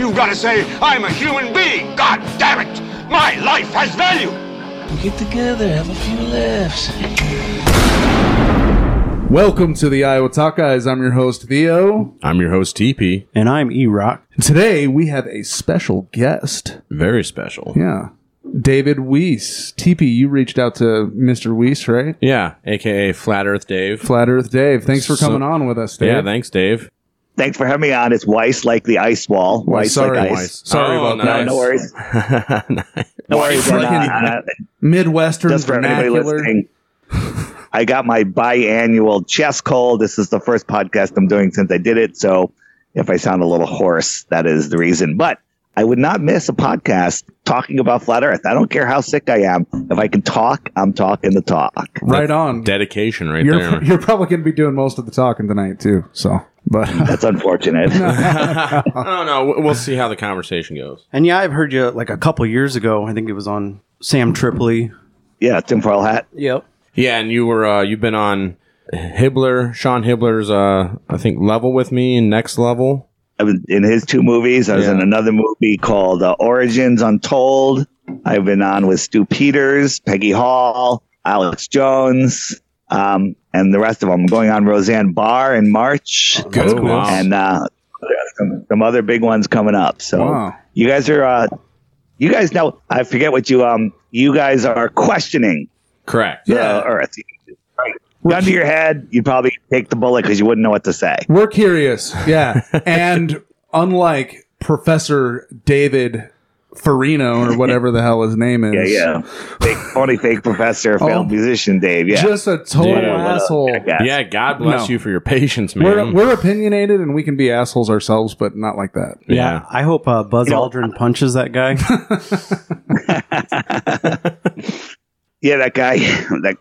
You've got to say, I'm a human being. God damn it. My life has value. We Get together, have a few laughs. Welcome to the Iowa Talk Guys. I'm your host, Theo. I'm your host, TP. And I'm E Rock. Today we have a special guest. Very special. Yeah. David Weiss. TP, you reached out to Mr. Weiss, right? Yeah, aka Flat Earth Dave. Flat Earth Dave. Thanks for So- coming on with us, Dave. Yeah, thanks, Dave. Thanks for having me on. It's Weiss like the ice wall. Weiss sorry, like ice. Weiss. Sorry Oh, about No, that. no worries. No worries. And, uh, Freaking- Midwestern just for anybody listening, I got my biannual chest cold. This is the first podcast I'm doing since I did it. So if I sound a little hoarse, that is the reason. But I would not miss a podcast talking about flat Earth. I don't care how sick I am. If I can talk, I'm talking the talk. Right on. Dedication right You're, there. you're probably going to be doing most of the talking tonight, too. So, but That's unfortunate. I don't know. We'll see how the conversation goes. And yeah, I've heard you like a couple years ago. I think it was on Sam Tripoli. yeah, Tim tinfoil hat. Yep. Yeah, and you were uh, you've been on Hibbeler, Sean Hibbeler's uh I think level with me and next level. I was in his two movies. I was Yeah. in another movie called uh, Origins Untold. I've been on with Stu Peters, Peggy Hall, Alex Jones, um, and the rest of them. I'm going on Roseanne Barr in March, Good. Oh, wow. and uh, some, some other big ones coming up. So Wow. you guys are, uh, you guys know. I forget what you um. You guys are questioning Correct. the Yeah. Earth. Gun to your head, you'd probably take the bullet because you wouldn't know what to say. we're curious. Yeah. and unlike Professor David Farina or whatever the hell his name is. yeah. yeah. Fake, phony fake professor, failed Oh. musician, Dave. Yeah. Just a total Dude. asshole. Yeah. Yeah, God bless No. you for your patience, man. We're, we're opinionated and we can be assholes ourselves, but not like that. yeah. I hope uh, Buzz You know- Aldrin punches that guy. Yeah, that guy. That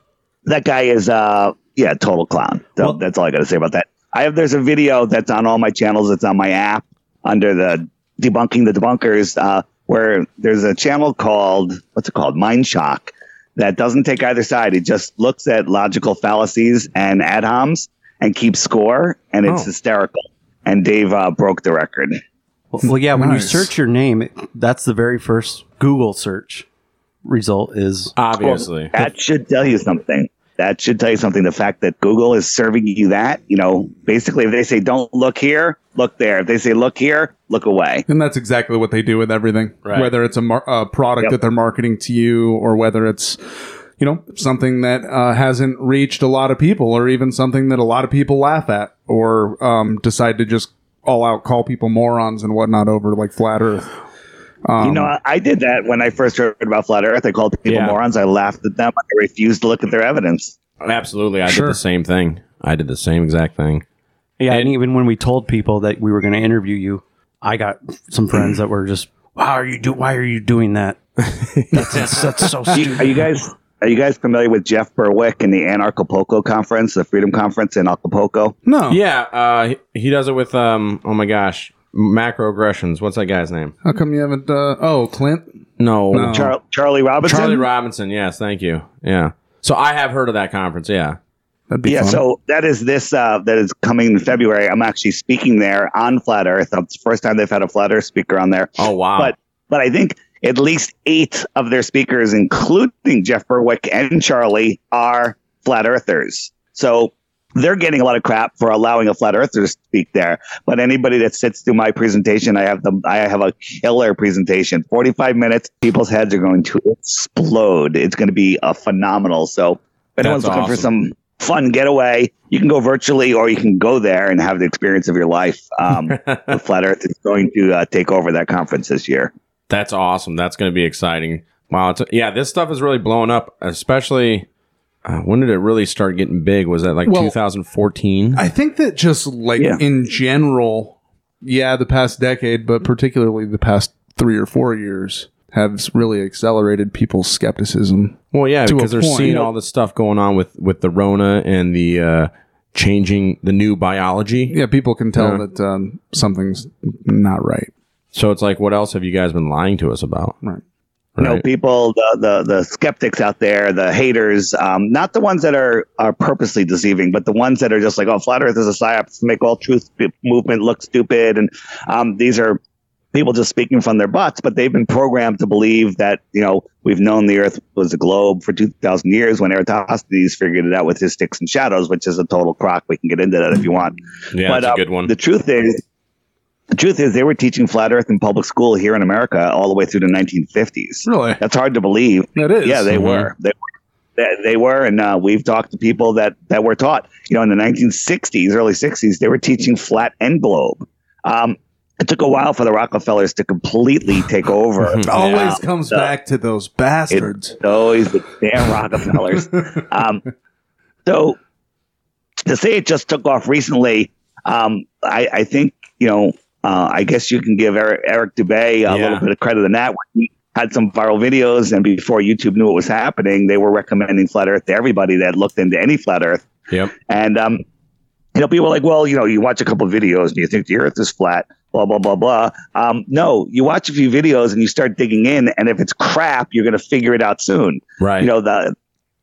that guy is uh yeah, total clown. So Well- that's all I got to say about that. I have there's a video that's on all my channels. It's on my app under the debunking the debunkers. Uh, where there's a channel called what's it called Mind Shock that doesn't take either side. It just looks at logical fallacies and ad homs and keeps score, and it's Oh. hysterical. And Dave uh, broke the record. well, well, yeah, when you search your name, it- that's the very first Google search result is Obviously. That should tell you something. That should tell you something. The fact that Google is serving you that, you know, basically, if they say don't look here, look there. If they say look here, look away. And that's exactly what they do with everything. Right. Whether it's a, mar- a product Yep. that they're marketing to you or whether it's, you know, something that uh, hasn't reached a lot of people or even something that a lot of people laugh at or um, decide to just all out call people morons and whatnot over like flat earth. You know, I, I did that when I first heard about flat Earth. I called people Yeah. morons. I laughed at them. I refused to look at their evidence. Absolutely. I Sure. did the same thing. I did the same exact thing. yeah. And, And- even when we told people that we were going to interview you, I got some friends that were just, "Why are you do? Why are you doing that? That's, that's, that's so Are you guys? Are you guys familiar with Jeff Berwick and the Anarchapulco conference, the Freedom Conference in Acapulco? No. Yeah, uh, he, he does it with um. Oh my gosh, macroaggressions. What's that guy's name? How come you haven't? Uh, oh, Clint. No, No. Char- Charlie Robinson. Charlie Robinson. Yes, thank you. Yeah. So I have heard of that conference. Yeah. That'd be Yeah, fun. so that is this uh, that is coming in February. I'm actually speaking there on Flat Earth. It's the first time they've had a Flat Earth speaker on there. Oh wow. But but I think at least eight of their speakers, including Jeff Berwick and Charlie, are flat earthers. So they're getting a lot of crap for allowing a flat earther to speak there. But anybody that sits through my presentation, I have the I have a killer presentation. 45 minutes, people's heads are going to explode. It's going to be a phenomenal. So if anyone's That's looking for some fun getaway, you can go virtually or you can go there and have the experience of your life. Um, the flat earth is going to uh, take over that conference this year. That's awesome. That's going to be exciting. Wow. It's, yeah, this stuff is really blowing up, especially. Uh, when did it really start getting big? Was that like Well, 2014? I think that just like Yeah. in general, yeah, the past decade, but particularly the past three or four years have really accelerated people's skepticism. well, yeah, because they're point. seeing all this stuff going on with with the Rona and the uh, changing the new biology. Yeah, people can tell Yeah. that um, something's not right. So it's like, what else have you guys been lying to us about? Right. You know, people, the, the the skeptics out there, the haters, um, not the ones that are are purposely deceiving, but the ones that are just like, oh, flat Earth is a psyop to make all truth movement look stupid, and um, these are people just speaking from their butts, but they've been programmed to believe that you know we've known the Earth was a globe for two thousand years when Eratosthenes figured it out with his sticks and shadows, which is a total crock. We can get into that if you want. Yeah, but that's a um, good one. The truth is, the truth is, they were teaching flat Earth in public school here in America all the way through the 1950s. Really? That's hard to believe. That is. Yeah, they Mhm. were. They, they, they were, and uh, we've talked to people that that were taught. You know, in the 1960s, early 60s, they were teaching flat and globe. Um, it took a while for the Rockefellers to completely take over. It always Yeah. comes So- back to those bastards. it's always the damn Rockefellers. um, so to say it just took off recently, um, I, I think you know. Uh, I guess you can give Eric, Eric Dubay a Yeah. little bit of credit in that. He had some viral videos, and before YouTube knew what was happening, they were recommending flat Earth to everybody that looked into any flat Earth. Yep. And um, you know, people are like, well, you know, you watch a couple of videos and you think the Earth is flat, blah blah blah blah. Um, no, you watch a few videos and you start digging in, and if it's crap, you're going to figure it out soon. Right. You know, the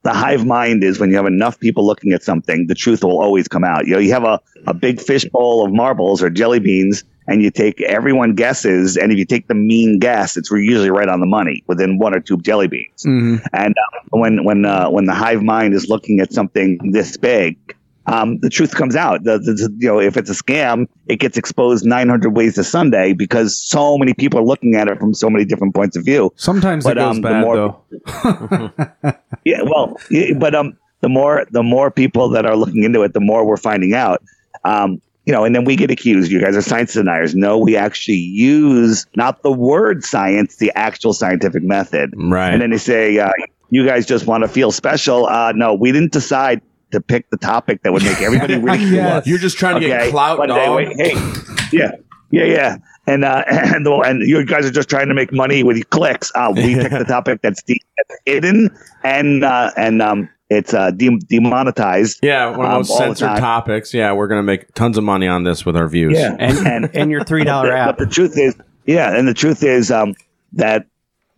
the hive mind is when you have enough people looking at something, the truth will always come out. You know, you have a, a big fishbowl of marbles or jelly beans, and you take everyone guesses, and if you take the mean guess, it's usually right on the money within one or two jelly beans. Mhm. And uh, when when uh, when the hive mind is looking at something this big, um, the truth comes out. The, the, you know, if it's a scam, it gets exposed 900 ways to Sunday because so many people are looking at it from so many different points of view. Sometimes But, it goes um, bad more- though. Yeah, well, yeah, but um, the more the more people that are looking into it, the more we're finding out. Um, you know, and then we get accused. You guys are science deniers. No, we actually use not the word science, the actual scientific method. Right. And then they say, uh, "You guys just want to feel special." Uh, no, we didn't decide to pick the topic that would make everybody ridicule Yes. You're just trying to get clout, One day, wait, hey, yeah, yeah, yeah. And uh, and the, and you guys are just trying to make money with your clicks. Uh, we picked the topic that's, de- that's hidden and uh, and um, it's uh, de- demonetized. Yeah, one of um, those all the censored topics. Yeah, we're gonna make tons of money on this with our views. Yeah, And and and your three dollar app. But the truth is, yeah, and the truth is um, that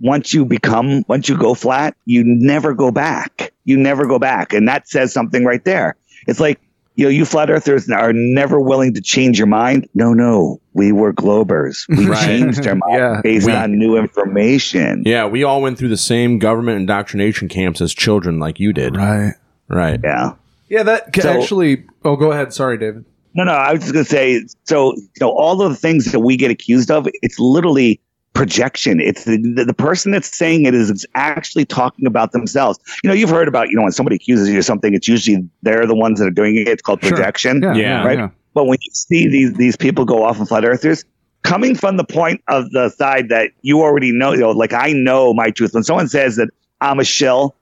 once you become, once you go flat, you never go back. You never go back, and that says something right there. It's like you know, you flat earthers are never willing to change your mind. No, no, we were globers. We Right. changed our mind Yeah. based We- on new information. Yeah, we all went through the same government indoctrination camps as children, like you did. Right. Right. Yeah. Yeah, that ca- So- actually. Oh, go ahead. Sorry, David. No, no, I was just gonna say. So, you know, all of the things that we get accused of, it's literally projection. It's the, the, the person that's saying it is actually talking about themselves. You know, you've heard about, you know, when somebody accuses you of something, it's usually they're the ones that are doing it. It's called Sure. projection. Yeah. Yeah. Right. yeah. But when you see these these people go off on flat earthers, coming from the point of the side that you already know, you know, like I know my truth. When someone says that I'm a shell,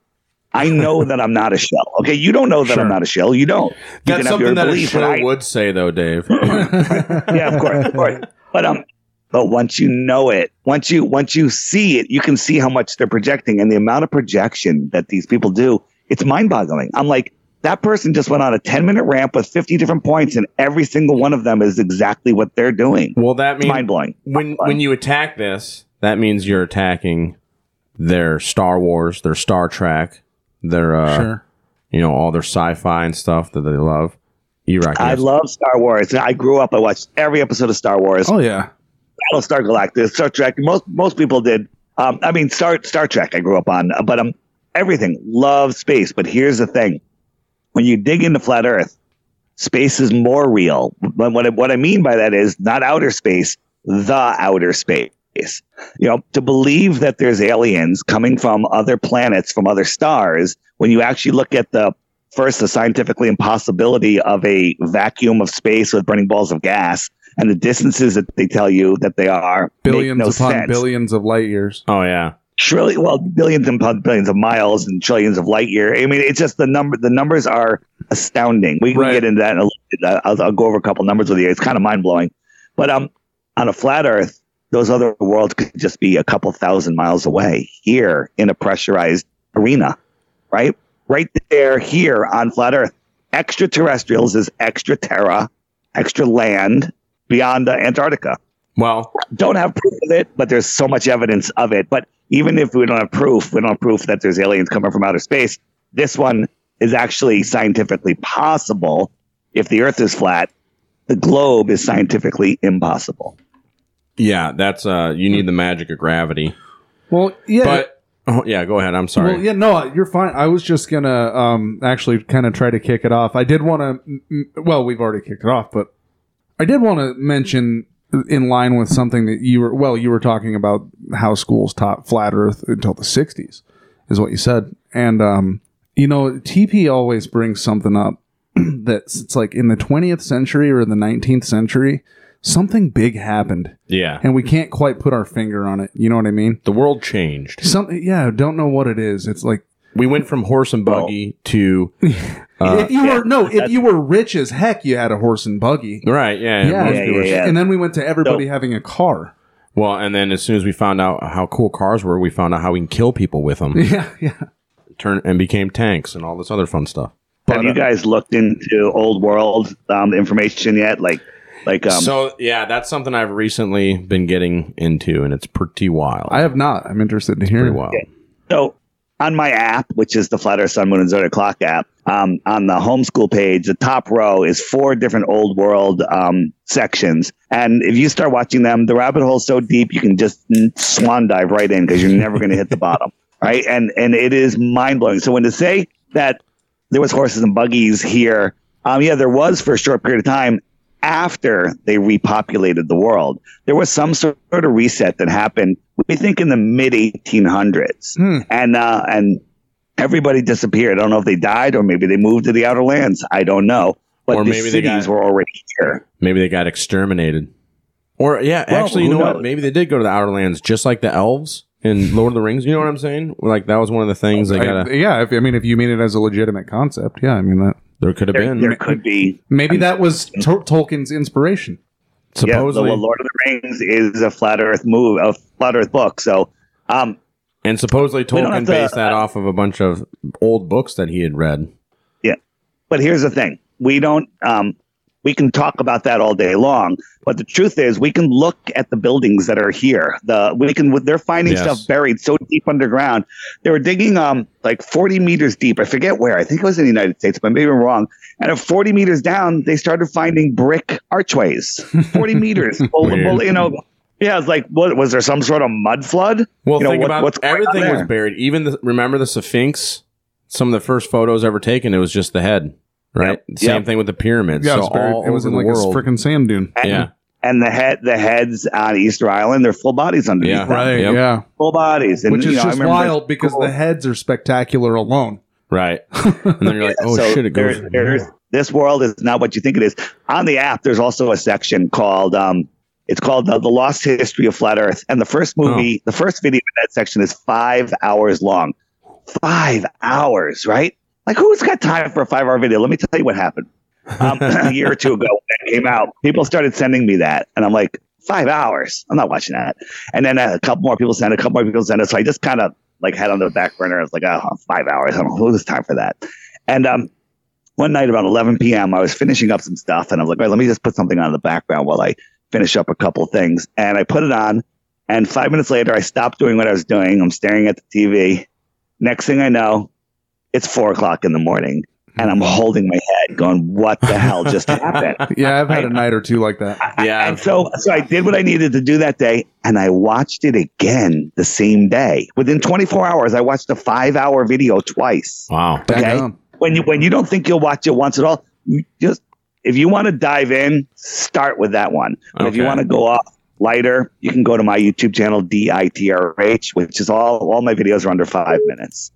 I know that I'm not a shell. Okay, you don't know that Sure. I'm not a shell. You don't. You That's can have something your that a belief, but show I- would say, though, Dave. yeah, of course, of course. But um, but once you know it, once you once you see it, you can see how much they're projecting and the amount of projection that these people do. It's mind-boggling. I'm like, that person just went on a 10-minute ramp with 50 different points, and every single one of them is exactly what they're doing. well, that means mind-blowing. when when you attack this, that means you're attacking their Star Wars, their Star Trek, their uh, Sure. you know, all their sci-fi and stuff that they love. You rock. I love Star Wars. I grew up. I watched every episode of Star Wars. Oh yeah. Battlestar Galactica, Star Trek. Most most people did. Um, I mean, Star Star Trek. I grew up on, but um, everything. Love space. But here's the thing: when you dig into flat Earth, space is more real. But what what I mean by that is not outer space, the outer space. You know, to believe that there's aliens coming from other planets, from other stars, when you actually look at the first, the scientifically impossibility of a vacuum of space with burning balls of gas and the distances that they tell you that they are make Billions no upon sense billions of light years. Oh yeah. trillion well billions and billions of miles and trillions of light year i mean it's just the number the numbers are astounding we can Right. get into that in a little bit. I'll, I'll go over a couple numbers with you it's kind of mind-blowing but um on a flat earth those other worlds could just be a couple thousand miles away here in a pressurized arena right right there here on flat earth extraterrestrials is extra terra extra land beyond uh, antarctica Well, don't have proof of it, but there's so much evidence of it. But even if we don't have proof, we don't have proof that there's aliens coming from outer space. This one is actually scientifically possible. If the Earth is flat, the globe is scientifically impossible. yeah, that's uh, you need the magic of gravity. Well, yeah. But oh, yeah, go ahead. I'm sorry. Well, yeah, no, you're fine. I was just gonna um, actually kind of try to kick it off. I did want to. Well, we've already kicked it off, but I did want to mention, in line with something that you were. Well, you were talking about how schools taught flat Earth until the '60s, is what you said, and um, you know, TP always brings something up that's it's like in the 20th century or the 19th century, something big happened, yeah, and we can't quite put our finger on it. You know what I mean? the world changed. Something, yeah, don't know what it is. It's like We went from horse and buggy to uh, if you were no, if you were rich as heck, you had a horse and buggy. right. Yeah, Yeah. most Yeah, people yeah, yeah. And then we went to everybody So- having a car. Well, and then as soon as we found out how cool cars were, we found out how we can kill people with them. Yeah, yeah. Turn and became tanks and all this other fun stuff. have you guys looked into old world um, information yet? Like, like um, so yeah, that's something I've recently been getting into, and it's pretty wild. I have not. I'm interested to hear. pretty wild. So on my app, which is the Flat Earth Sun, Moon, and Zodiac Clock app, um, on the homeschool page, the top row is four different old world um, sections. And if you start watching them, the rabbit hole is so deep you can just swan dive right in because you're never going to hit the bottom, right? And and it is mind blowing. So when to say that there was horses and buggies here, um, yeah, there was for a short period of time after they repopulated the world. There was some sort of reset that happened. We think in the mid 1800s, Hmm. and uh, and everybody disappeared. I don't know if they died or maybe they moved to the outer lands. I don't know. But Or the maybe they cities got- were already here. Maybe they got exterminated. Or yeah, Well, actually, you who know what? Maybe they did go to the Outer Lands, just like the elves in Lord of the Rings. You know what I'm saying? Like that was one of the things they I- got. to yeah, if, I mean, if you mean it as a legitimate concept, yeah, I mean that. There could have There, been there could be. Maybe that was Tol- Tolkien's inspiration. Yeah, the supposedly, Lord of the Rings is a flat Earth move, a flat Earth book. So, um, and supposedly Tolkien to- based that off of a bunch of old books that he had read. Yeah, but here's the thing: we don't. Um, we can talk about that all day long, but the truth is, we can look at the buildings that are here. The we can. They're finding Yes. stuff buried so deep underground. They were digging um like 40 meters deep. I forget where. I think it was in the United States, but maybe I'm wrong. And at 40 meters down, they started finding brick archways. 40 meters. Well, you know. Yeah, it's like, what was there some sort of mud flood? Well, You know, think what- about everything was buried. Even the, remember the Sphinx. Some of the first photos ever taken, it was just the head. Right. Yep. Same Yep. thing with the pyramids. Yeah, so it was, very- all it was in over like world. a freaking sand dune. And, Yeah. and the head, the heads on Easter Island, they're full bodies underneath. Yeah. them. Right. Yep. Yeah. Full bodies, and Which you is know, just wild because the heads are spectacular alone. right. And then you're like, oh So shit, it goes. there- there's- this world is not what you think it is. On the app, there's also a section called um, it's called the, the Lost History of Flat Earth, and the first movie, the first video in that section is five hours long. Five hours, right? Like who's got time for a five-hour video? Let me tell you what happened. Um, a year or two ago when it came out, people started sending me that, and I'm like, five hours? I'm not watching that. And then a couple more people sent, it, a couple more people sent it, so I just kind of like had on the back burner. I was like, oh, five hours. I don't know who's time for that. And um, one night around 11 p.m., I was finishing up some stuff, and I'm like, all right, let me just put something on in the background while I finish up a couple things. And I put it on, and five minutes later, I stopped doing what I was doing. I'm staring at the TV. Next thing I know, it's four o'clock in the morning, and I'm holding my head, going, "What the hell just happened?" Yeah, I've had a night or two like that. Yeah. And so, so I did what I needed to do that day, and I watched it again the same day. Within 24 hours, I watched a five-hour video twice. Wow. Okay. Damn. When you when you don't think you'll watch it once at all, you just if you want to dive in, start with that one. But if you want to go off lighter, you can go to my YouTube channel DITRH, which is all all my videos are under five minutes,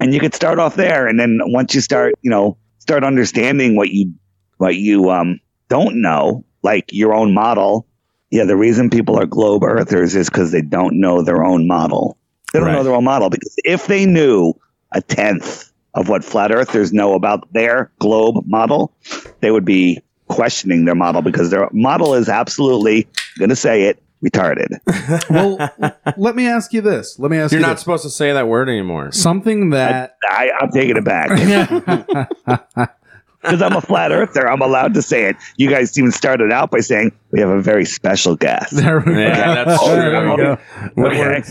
and you could start off there. And then once you start, you know, start understanding what you what you um don't know, like your own model. Yeah, the reason people are globe earthers is because they don't know their own model. They don't Right. know their own model because if they knew a tenth of what flat earthers know about their globe model, they would be questioning their model because their model is absolutely going to say it retarded. well, let me ask you this. Let me ask You're you not this. supposed to say that word anymore. something that I, I'm taking it back because I'm a flat earther. I'm allowed to say it. You guys even started out by saying we have a very special guest. there we go. Yeah, that's Oh, true. There we go. Okay.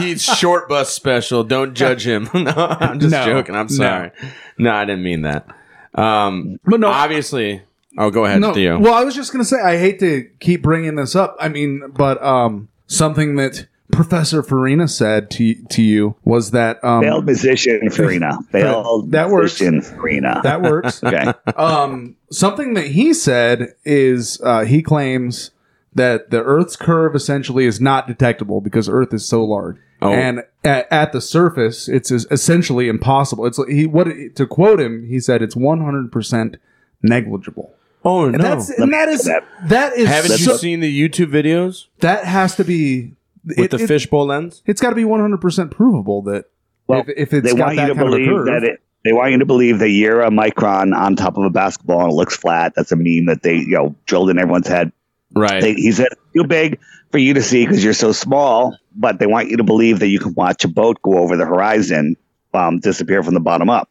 He's short bus special. Don't judge him. no, I'm just No, joking. I'm no. sorry. No. I didn't mean that. Um, But no, obviously. Oh, go ahead, no. Theo. Well, I was just gonna say I hate to keep bringing this up. I mean, but um, something that Professor Farina said to to you was that um, Failed musician Farina. Failed That works. musician Farina. that works. okay. um, something that he said is uh, he claims that the Earth's curve essentially is not detectable because Earth is so large, Oh. and at, at the surface, it's essentially impossible. It's he what to quote him, he said it's one hundred percent negligible. Oh And that's and that is that- that is Haven't so- you seen the YouTube videos that has to be with it- the it- fishbowl lens? It's got to be one hundred percent provable that Well, if, if it's they got want you to kind of a believe curve. that it. They want you to believe that you're a micron on top of a basketball and it looks flat. That's a meme that they you know drilled in everyone's head. Right. They, he said too big for you to see because you're so small, but they want you to believe that you can watch a boat go over the horizon, um, disappear from the bottom up.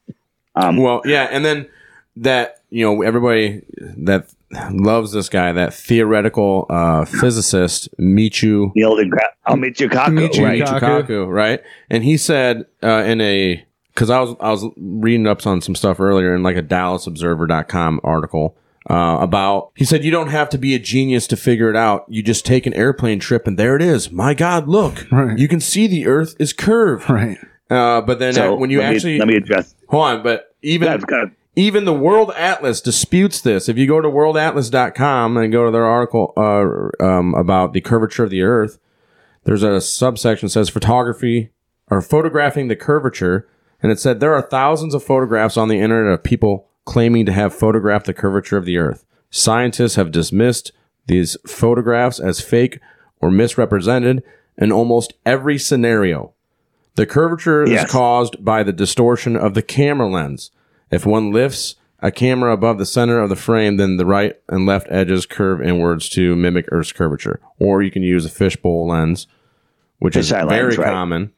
Um, well, yeah, and then that you know everybody that loves this guy, that theoretical uh, physicist Michu Neil deGrasse, I'll meet you, Kaku. Michio right, Kaku. Kaku, right? And he said uh, in a because I was I was reading up on some stuff earlier in like a DallasObserver.com article uh, about. He said you don't have to be a genius to figure it out. You just take an airplane trip and there it is. My God, look! Right. You can see the Earth is curved. right. Uh, but then So uh, when you let me- actually let me address. hold on, but even That's good. Even the World Atlas disputes this. If you go to worldatlas.com and go to their article uh, um, about the curvature of the Earth, there's a subsection that says photography or photographing the curvature. And it said there are thousands of photographs on the internet of people claiming to have photographed the curvature of the Earth. Scientists have dismissed these photographs as fake or misrepresented in almost every scenario. The curvature Yes. is caused by the distortion of the camera lens. If one lifts a camera above the center of the frame, then the right and left edges curve inwards to mimic Earth's curvature. Or you can use a fishbowl lens, which is very lens, right. common.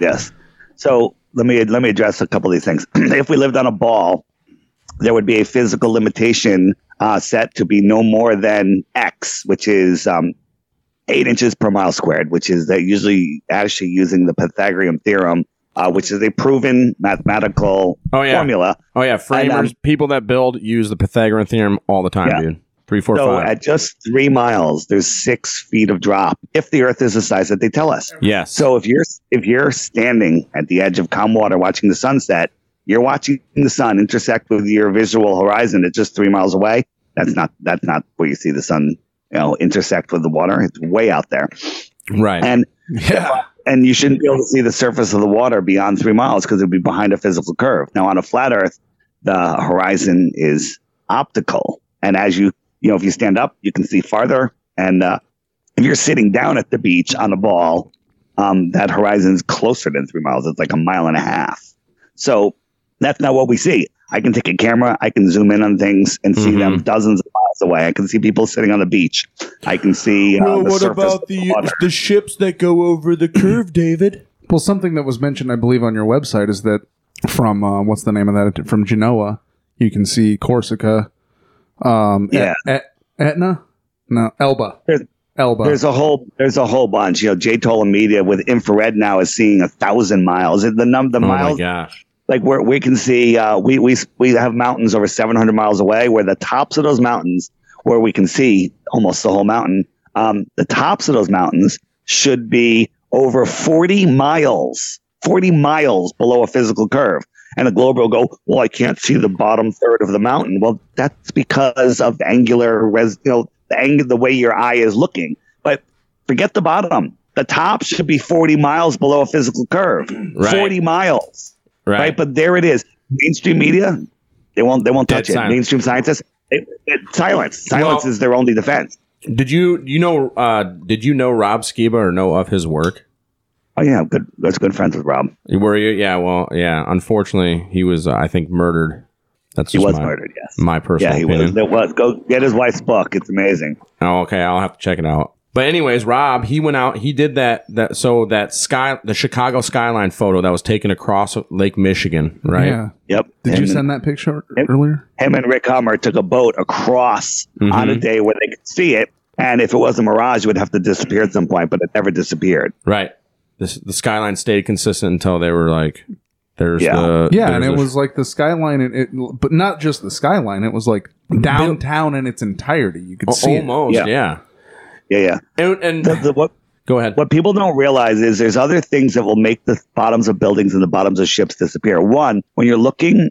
Yes. So let me let me address a couple of these things. if we lived on a ball, there would be a physical limitation uh, set to be no more than X, which is um, eight inches per mile squared, which is that usually actually using the Pythagorean theorem, uh, which is a proven mathematical Oh, yeah. formula. Oh, yeah. Framers, um, people that build use the Pythagorean theorem all the time, Yeah. dude. Three, four, So five. at just three miles, there's six feet of drop if the Earth is the size that they tell us. yes. So if you're if you're standing at the edge of calm water watching the sunset, you're watching the sun intersect with your visual horizon at just three miles away. That's not that's not where you see the sun, you know, intersect with the water. It's way out there, right. and Yeah. And you shouldn't be able to see the surface of the water beyond three miles because it'd be behind a physical curve. Now on a flat Earth, the horizon is optical, and as you you know, if you stand up, you can see farther, and uh, if you're sitting down at the beach on a ball, um, that horizon's closer than three miles. It's like a mile and a half. So that's not what we see. I can take a camera, I can zoom in on things and see them dozens of miles away. I can see people sitting on the beach. I can see uh, the surface of the water. the ships that go over the curve, David? Well, something that was mentioned, I believe, on your website is that from uh, what's the name of that? From Genoa, you can see Corsica. Um, Yeah. Et- Etna, no, Elba, There's- Elba. There's a whole there's a whole bunch. You know, Jtolan Media with infrared now is seeing a thousand miles. The num the Oh, my miles gosh. Like where we can see uh, we we we have mountains over 700 miles away where the tops of those mountains where we can see almost the whole mountain um, the tops of those mountains should be over 40 miles 40 miles below a physical curve And the globe will go, well, I can't see the bottom third of the mountain. Well, that's because of angular, res, you know, the ang- the way your eye is looking. But forget the bottom. The top should be 40 miles below a physical curve. Right. 40 miles. Right. Right. But there it is. Mainstream media, they won't, they won't Dead touch it. silence. Mainstream scientists, it, it, silence. Silence Well- is their only defense. Did you you know uh did you know Rob Skiba or know of his work? Oh, yeah. I'm good. That's good friends with Rob. Were you? Yeah. Well, yeah. Unfortunately, he was. Uh, I think murdered. That's He was my, murdered, yes. My personal Yeah, he opinion. was. There was. Go get his wife's book. It's amazing. Oh, okay. I'll have to check it out. But anyways, Rob, he went out. He did that. That so that sky, the Chicago skyline photo that was taken across Lake Michigan, right? Yeah. Yep. Did you send that picture Yep. earlier? Him and Rick Hummer took a boat across Mm-hmm. on a day where they could see it. And if it was a mirage, it would have to disappear at some point, but it never disappeared. Right. This the skyline stayed consistent until they were like, "There's Yeah. the Yeah, there's and it the- was like the skyline, and it, but not just the skyline. It was like downtown in its entirety. You could see it. almost Yeah. yeah. Yeah, yeah. And, and The, the, what, go ahead. what people don't realize is there's other things that will make the bottoms of buildings and the bottoms of ships disappear. One, when you're looking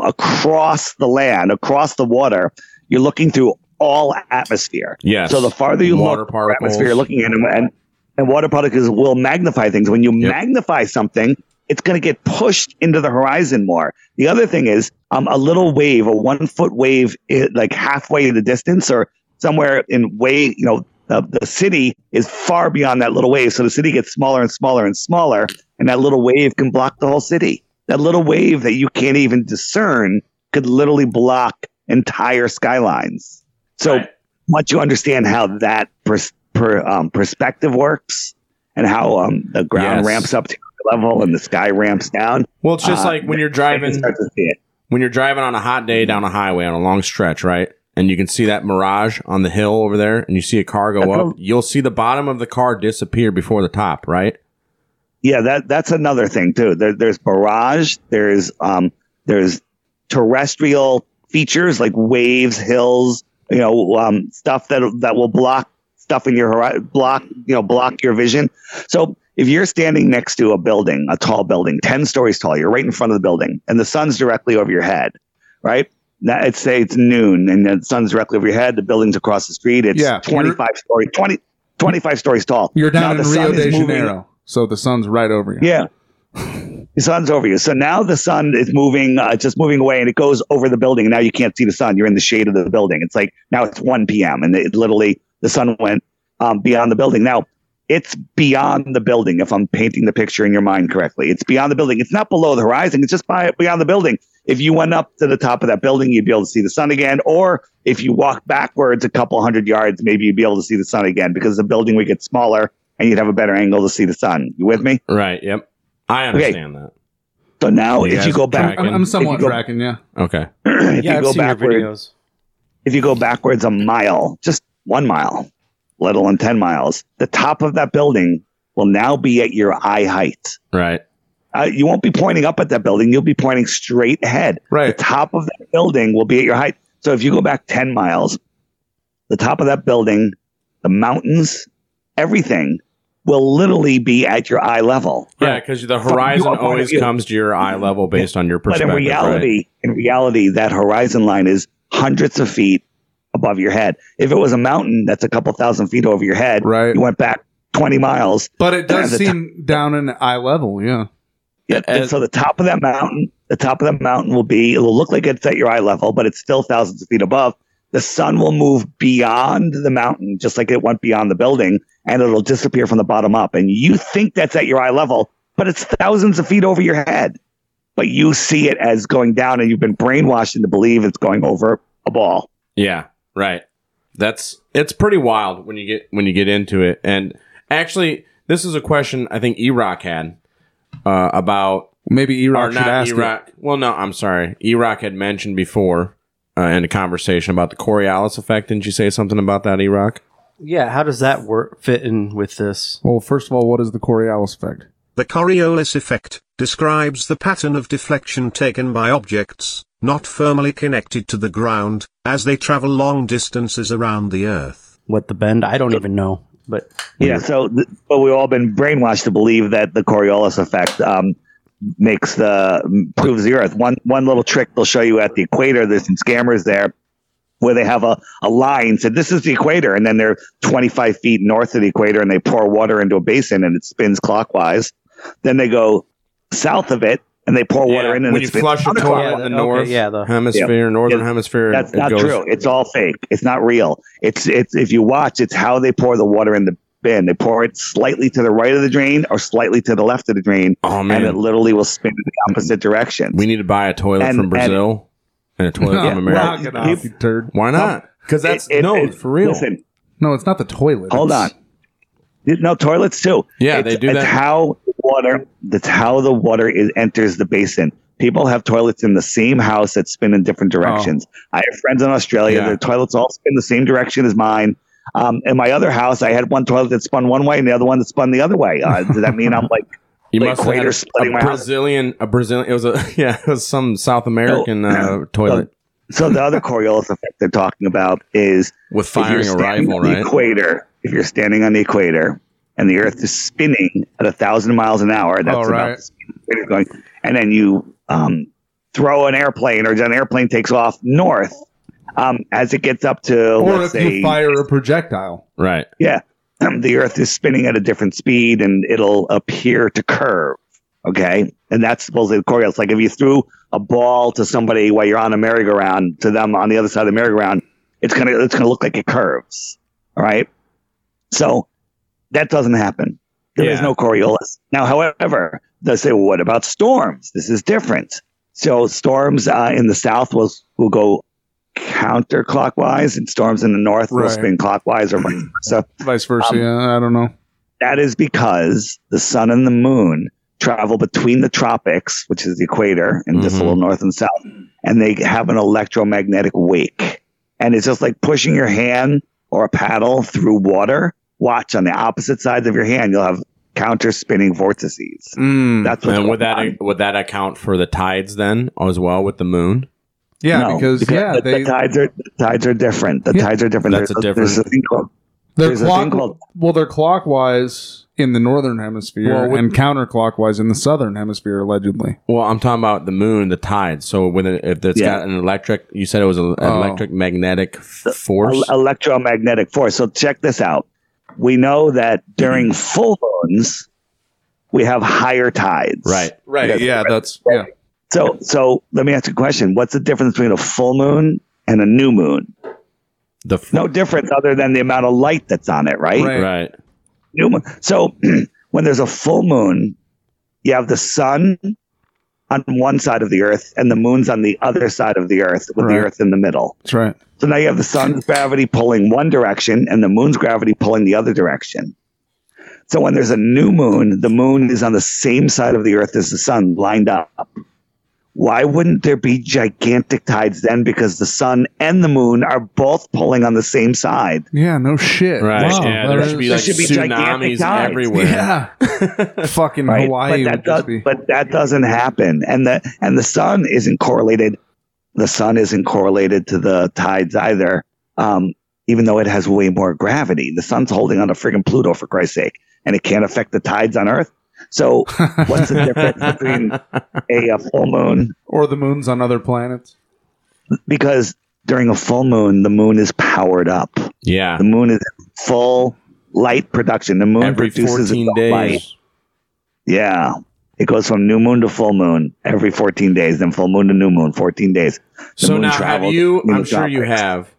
across the land, across the water, you're looking through all atmosphere. Yes. So the farther you Water look, particles. atmosphere you're looking at, and, and water particles will magnify things. When you Yep. magnify something, it's going to get pushed into the horizon more. The other thing is um, a little wave, a one foot wave, like halfway in the distance or somewhere in way, you know, the, the city is far beyond that little wave. So the city gets smaller and smaller and smaller, and that little wave can block the whole city. That little wave that you can't even discern could literally block entire skylines. So Right. once you understand how that pers- per, um, perspective works and how um, the ground Yes. ramps up to level and the sky ramps down, well, it's just uh, like when you're driving start to see it. when you're driving on a hot day down a highway on a long stretch, right? And you can see that mirage on the hill over there, and you see a car go up. You'll see the bottom of the car disappear before the top, right? Yeah, that that's another thing too. There, there's barrage. There's um, there's terrestrial features like waves, hills, you know, um, stuff that that will block stuff in your hori- block, you know, block your vision. So if you're standing next to a building, a tall building, ten stories tall, you're right in front of the building, and the sun's directly over your head, right? Now, it's say it's noon, and the sun's directly over your head. The building's across the street. It's Yeah, 25 story, 20, 25 stories tall. You're Now down the in Rio de moving- Janeiro, so the sun's right over you. yeah. The sun's over you. So now the sun is moving, uh, just moving away, and it goes over the building. And now you can't see the sun. You're in the shade of the building. It's like now it's 1 p.m. and it literally the sun went um, beyond the building. Now it's beyond the building. If I'm painting the picture in your mind correctly, it's beyond the building. It's not below the horizon. It's just by, beyond the building. If you went up to the top of that building, you'd be able to see the sun again. Or if you walk backwards a couple hundred yards, maybe you'd be able to see the sun again because the building would get smaller and you'd have a better angle to see the sun. You with me? Right. Yep. I understand that. So now, You if you go back, tracking. I'm, I'm somewhat If go- tracking. Yeah. Okay. if yeah, you I've go seen your backwards, videos. if you go backwards a mile, just one mile, let alone ten miles, the top of that building will now be at your eye height. Right. Uh, you won't be pointing up at that building; you'll be pointing straight ahead. Right. The top of that building will be at your height. So if you go back ten miles, the top of that building, the mountains, everything will literally be at your eye level. Yeah, because the horizon your point of always comes to your eye level based on your perspective. But perspective. in right? reality, in reality, that horizon line is hundreds of feet above your head. If it was a mountain that's a couple thousand feet over your head, Right. you went back 20 miles. But it does The seem down in eye level. Yeah. Yeah, and so the top of that mountain, the top of that mountain will be, it will look like it's at your eye level, but it's still thousands of feet above. The sun will move beyond the mountain, just like it went beyond the building, and it'll disappear from the bottom up. And you think that's at your eye level, but it's thousands of feet over your head. But you see it as going down, and you've been brainwashed into believe it's going over a ball. Yeah, right. That's it's pretty wild when you get when you get into it. And actually, this is a question I think Erock had uh, about Maybe Erock should not ask it. Well, no, I'm sorry. Erock had mentioned before uh, in a conversation about the Coriolis effect. Didn't you say something about that, Erock? Yeah, how does that work fit in with this? Well, first of all, what is the Coriolis effect? The Coriolis effect describes the pattern of deflection taken by objects, not firmly connected to the ground, as they travel long distances around the Earth. What the bend? I don't even know. But Yeah. So, but we've all been brainwashed to believe that the Coriolis effect, um, makes the proves the Earth. One one little trick they'll show you at the equator. There's some scammers there where they have a, a line said this is the equator and then they're 25 feet north of the equator and they pour water into a basin and it spins clockwise then they go south of it and they pour water in and when it you flush a toilet counterclockwise. in the okay, north yeah, the- hemisphere, northern Yeah. hemisphere, that's not goes- true it's all fake it's not real it's it's if you watch it's how they pour the water in the bin they pour it slightly to the right of the drain or slightly to the left of the drain Oh and it literally will spin in the opposite direction we need to buy a toilet And- from Brazil and, a toilet Yeah, from America. Knock it off, you turd. Why not? Because that's It- it- no it- for real. listen No, it's not the toilet. Hold It's- on. No toilets too. Yeah, It's- they do it's that. how water. That's how the water is, enters the basin. People have toilets in the same house that spin in different directions. I have friends in Australia. Yeah. Their toilets all spin the same direction as mine. Um, in my other house, I had one toilet that spun one way and the other one that spun the other way. Uh, does that mean I'm like You the must have equator a, a house? Brazilian, a Brazilian. It was a yeah, it was some South American uh, toilet So the other Coriolis effect they're talking about is with firing a rifle, right? equator, if you're standing on the equator and the Earth is spinning at a thousand miles an hour, that's Oh, about right. the speed the going. And then you um, throw an airplane, or an airplane takes off north. Um, as it gets up to, Or let's if say, you fire a projectile. Right. yeah, the Earth is spinning at a different speed, and it'll appear to curve. Okay, and that's supposedly the Coriolis. Like if you threw a ball to somebody while you're on a merry-go-round, to them on the other side of the merry-go-round, it's gonna it's gonna look like it curves. All right, so that doesn't happen. There is Yeah. no Coriolis. Now, however, they say, well, what about storms? This is different. So storms uh, in the south will will go counterclockwise, and storms in the north will Right. spin clockwise, or vice versa. Vice versa. Um, yeah, I don't know. That is because the sun and the moon travel between the tropics, which is the equator, and just a little north and south, and they have an electromagnetic wake. And it's just like pushing your hand or a paddle through water. Watch on the opposite sides of your hand, you'll have counter spinning vortices. Mm. That's what's And would that on. would that account for the tides then as well with the moon? Yeah, No, because, yeah, the, they the tides are the tides are different. The Yeah. tides are different. That's a there's, there's a thing called they're clock, called- well, they're clockwise in the northern hemisphere Well, with- and counterclockwise in the southern hemisphere, allegedly. Well, I'm talking about the moon, the tides. So when it, if it's Yeah. got an electric, you said it was an Oh. electric magnetic f- force. el- electromagnetic force. So check this out. We know that during full moons, we have higher tides. right. Right. Yes. Yeah, that's yeah. So, so let me ask you a question. What's the difference between a full moon and a new moon? The f- No difference other than the amount of light that's on it, right? Right. right. New moon. So when there's a full moon, you have the sun on one side of the earth and the moon's on the other side of the earth with Right. the earth in the middle. That's right. So now you have the sun's gravity pulling one direction and the moon's gravity pulling the other direction. So when there's a new moon, the moon is on the same side of the earth as the sun, lined up. Why wouldn't there be gigantic tides then? Because the sun and the moon are both pulling on the same side. Yeah, no shit. Right. Wow, yeah, that there is- should be there like should be tsunamis everywhere. Yeah. Fucking Right? Hawaii but, would that does, just be. but that doesn't happen. And the and the sun isn't correlated. The sun isn't correlated to the tides either. Um, even though it has way more gravity, the sun's holding on to friggin' Pluto for Christ's sake, and it can't affect the tides on Earth. So, what's the difference between a, a full moon? or the moons on other planets. Because during a full moon, the moon is powered up. Yeah. The moon is full light production. The moon Every produces 14 its own light. Yeah. It goes from new moon to full moon every 14 days, then full moon to new moon, 14 days. The So moon now have you I'm the sure you have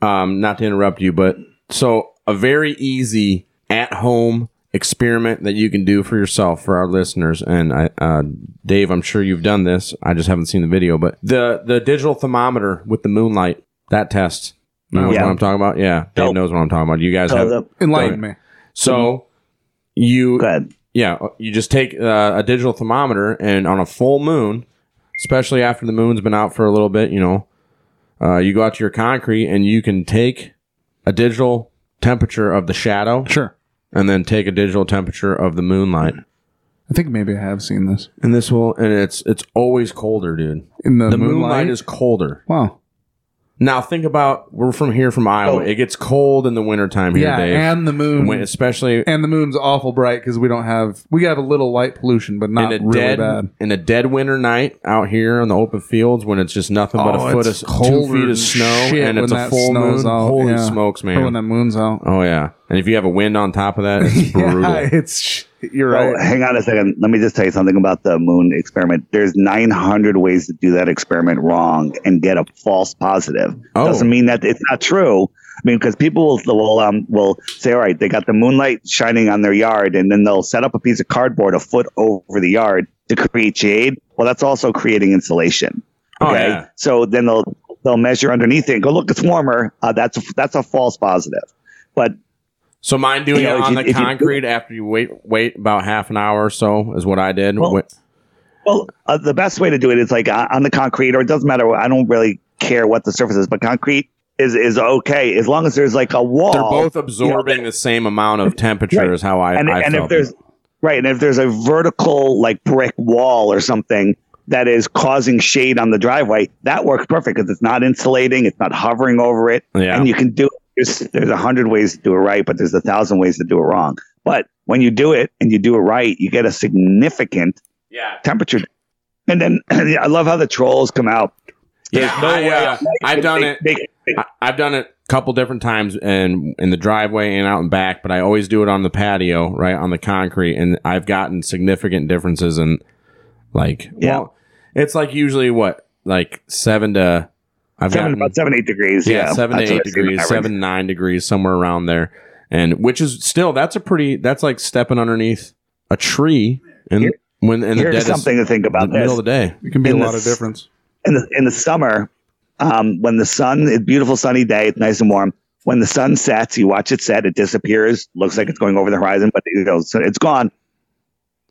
um not to interrupt you, but so a very easy at home experiment that you can do for yourself for our listeners and I uh Dave, I'm sure you've done this. I just haven't seen the video, but the the digital thermometer with the moonlight, that test. You know Yeah. what I'm talking about? Yeah. Dave So- knows what I'm talking about. You guys So have the, Enlighten me. so you go ahead. yeah, you just take uh, a digital thermometer and on a full moon, especially after the moon's been out for a little bit, you know, uh, you go out to your concrete and you can take a digital temperature of the shadow Sure. And then take a digital temperature of the moonlight. I think maybe I have seen this. And this will and it's it's always colder, dude. In the, The moonlight. moonlight is colder. Wow. Now think about we're from here from Iowa. Oh. It gets cold in the wintertime here, yeah, Dave. and the moon, When- especially and the moon's awful bright because we don't have we have a little light pollution, but not in a really dead bad. in a dead winter night out here on the open fields when it's just nothing but Oh, a foot of two feet of snow and it's a full moon. out, Holy yeah. smokes, Or man! when that moon's out. oh yeah, and if you have a wind on top of that, it's brutal. yeah, it's you're Oh, right. hang on a second. Let me just tell you something about the moon experiment. There's 900 ways to do that experiment wrong and get a false positive. Oh. Doesn't mean that it's not true. I mean, because people will will um will say, all right, they got the moonlight shining on their yard, and then they'll set up a piece of cardboard a foot over the yard to create shade. Well, that's also creating insulation. Oh, yeah. so then they'll they'll measure underneath it and go, look, it's warmer. Uh, that's a, that's a false positive. But So mine doing You know, it on you- the if you- concrete after you wait wait about half an hour or so is what I did. Well, Well, uh, the best way to do it is like on the concrete, or it doesn't matter. I don't really care what the surface is, but concrete is is okay as long as there's like a wall. They're both you know, absorbing the same amount of temperature Right. is how I, and I and if there's it. right, and if there's a vertical like brick wall or something that is causing shade on the driveway, that works perfect because it's not insulating, it's not hovering over it, Yeah. and you can do. There's there's a hundred ways to do it right, but there's a thousand ways to do it wrong. But when you do it and you do it right, you get a significant yeah temperature. And then I love how the trolls come out. yeah no I, way. uh, I've done They- it. they- they- I- I've done it a couple different times and in the driveway and out and back, but I always do it on the patio, right on the concrete, and I've gotten significant differences in like Yeah. well, it's like usually what like seven to I've seven, gotten about seven, eight degrees. yeah, Yeah, seven to eight degrees, seven to nine degrees, somewhere around there, and which is still that's a pretty that's like stepping underneath a tree and Here- when in the Here's deadest something to think about. the about. middle of the day. It can be a in lot of difference. in the in the summer, um, when the sun, it's beautiful sunny day, it's nice and warm. When the sun sets, you watch it set, it disappears, looks like it's going over the horizon, but it goes, so it's gone.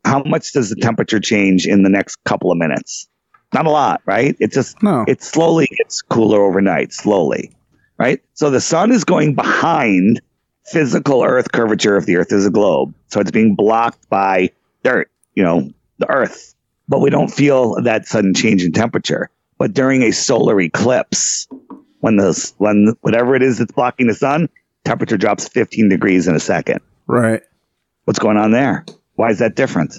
How much does the temperature change in the next couple of minutes? Not a lot, right? It just No. it slowly gets cooler overnight, slowly, right? So the sun is going behind physical Earth curvature if the Earth is a globe, so it's being blocked by dirt, you know, the Earth. But we don't feel that sudden change in temperature. But during a solar eclipse, when the when whatever it is that's blocking the sun, temperature drops 15 degrees in a second. Right. What's going on there? Why is that different?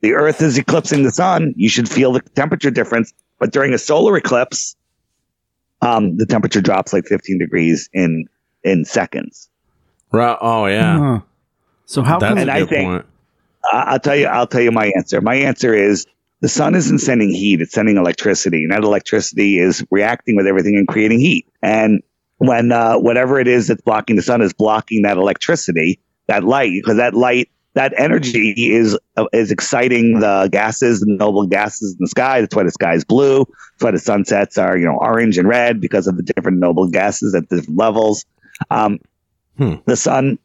The Earth is eclipsing the sun. You should feel the temperature difference. But during a solar eclipse, um, the temperature drops like 15 degrees in in seconds. Right. Oh yeah, Huh. So how that's come a And I good think- point. I- I'll tell you. I'll tell you my answer. My answer is the sun isn't sending heat; it's sending electricity, and that electricity is reacting with everything and creating heat. And when uh, whatever it is that's blocking the sun is blocking that electricity, that light, because that light, that energy is uh, is exciting the gases, the noble gases in the sky. That's why the sky is blue. That's why the sunsets are you know orange and red because of the different noble gases at different levels. Um, Hmm. The sun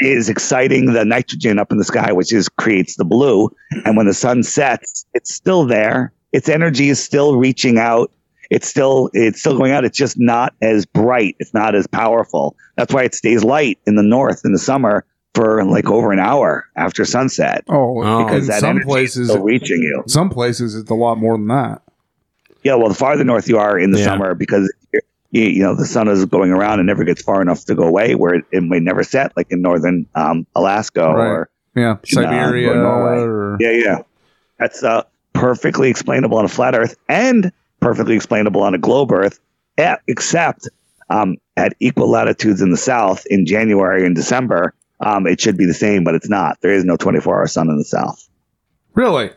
is exciting the nitrogen up in the sky, which is creates the blue. And when the sun sets, it's still there. Its energy is still reaching out. It's still it's still going out. It's just not as bright. It's not as powerful. That's why it stays light in the north in the summer for like over an hour after sunset Oh, Oh. because in that some energy places, is reaching you. some places it's a lot more than that. Yeah, well, the farther north you are in the Yeah. summer, because you're- you, you know the sun is going around and never gets far enough to go away, where it, it may never set, like in northern um, Alaska Right. or Yeah, You know, Siberia or Norway. or Yeah, yeah. That's uh, perfectly explainable on a flat Earth and perfectly explainable on a globe Earth, except um, at equal latitudes in the south in January and December. Um, it should be the same, but it's not. There is no 24 hour sun in the south. really,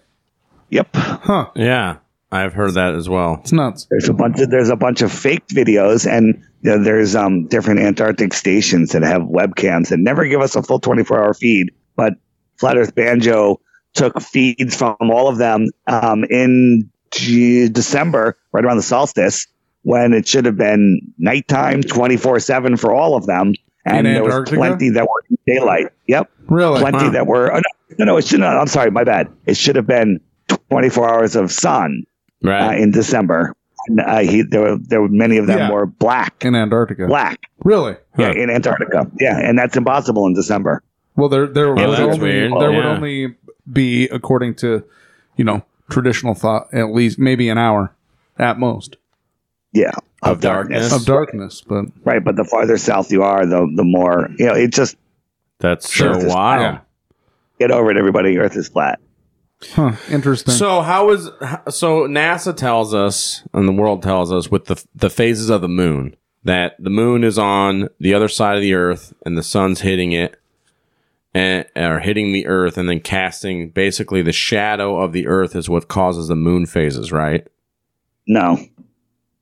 Yep. huh? Yeah, I've heard that as well. It's nuts. There's a bunch of there's a bunch of faked videos, and you know, there's um, different Antarctic stations that have webcams that never give us a full 24 hour feed. But Flat Earth Banjo took feeds from all of them um, in G- December, right around the solstice, when it should have been nighttime 24 seven for all of them, and there was Antarctica? plenty that were in daylight. Yep Really, plenty Wow. that were oh, no, no, no, it should not. I'm sorry, my bad. It should have been 24 hours of sun uh, Right. in December. And, uh, he, there were there were many of them Yeah. were black, in Antarctica. black, Really? yeah, Huh. in Antarctica, yeah, and that's impossible in December. Well, there there would that's only weird. there would Yeah. only be according to you know traditional thought at least maybe an hour at most. Yeah, of, darkness. of darkness, but Right, but the farther south you are, the the more you know. It just That's Sure. so wild. Get over it, everybody. Earth is flat. huh, interesting. So how is so NASA tells us and the world tells us with the the phases of the moon that the moon is on the other side of the earth and the sun's hitting it and or hitting the earth and then casting basically the shadow of the earth is what causes the moon phases, right? No,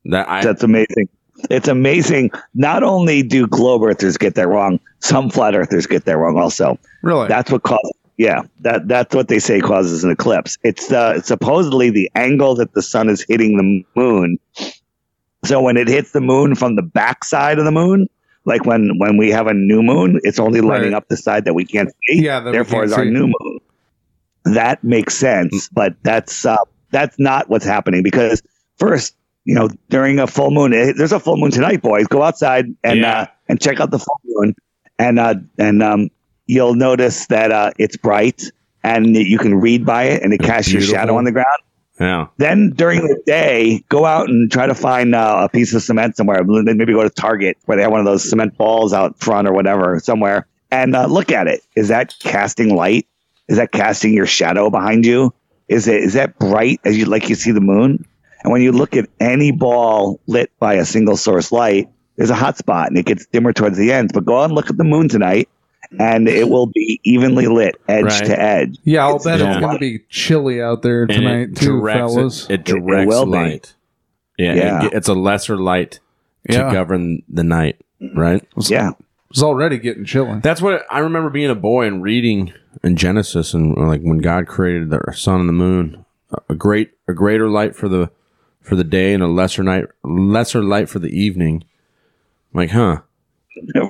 That I that's amazing. It's amazing. Not only do globe earthers get that wrong, some flat earthers get that wrong also. really, That's what causes. Yeah, that that's what they say causes an eclipse. It's uh, supposedly the angle that the sun is hitting the moon. So when it hits the moon from the backside of the moon, like when when we have a new moon, it's only lighting Right. up the side that we can't see. Yeah, therefore can't is our new moon. That makes sense, but that's uh, that's not what's happening because first, you know, during a full moon, eh, there's a full moon tonight, boys. Go outside and Yeah. uh, and check out the full moon, and uh, and um, you'll notice that uh, it's bright and you can read by it, and it casts your shadow on the ground. yeah. Then during the day, go out and try to find uh, a piece of cement somewhere. Then maybe go to Target where they have one of those cement balls out front or whatever somewhere, and uh, look at it. Is that casting light? Is that casting your shadow behind you? Is it is that bright as you like you see the moon? And when you look at any ball lit by a single source light, there's a hot spot and it gets dimmer towards the ends. But go out and look at the moon tonight, and it will be evenly lit, edge Right. to edge. yeah, I'll it's- bet yeah. it's going to be chilly out there tonight it too, directs fellas. It, it It- it directs will be. light. Yeah, Yeah. it- it's a lesser light to Yeah. govern the night, right? Yeah, It's already getting chilly. That's what I remember being a boy and reading in Genesis and like when God created the sun and the moon, a great a greater light for the for the day and a lesser night lesser light for the evening. I'm like, huh?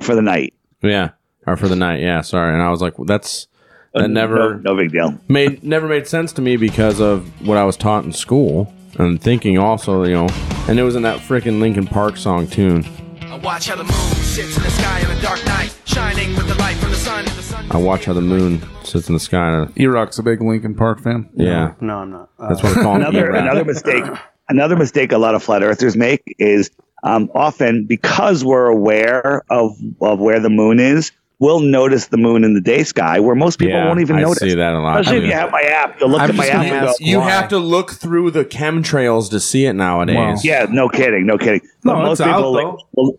for the night. Yeah, or for the night. Yeah, sorry. And I was like, well, that's that never no big deal. made never made sense to me because of what I was taught in school and thinking also, you know, and it was in that freaking Linkin Park song tune. I watch how the moon sits in the sky on a dark night, shining with the light from the sun. The sun I watch how the moon sits in the sky. E-Rock's a big Linkin Park fan. Yeah, No, I'm not. Uh, that's what I call another another mistake another mistake a lot of flat earthers make is um, often because we're aware of of where the moon is we'll notice the moon in the day sky where most people Yeah, won't even I notice I see that a lot. especially if you have my app you'll look I'm at my app gonna and go You Why? have to look through the chemtrails to see it nowadays. Wow. yeah no kidding no kidding No, but most it's out, people like, will,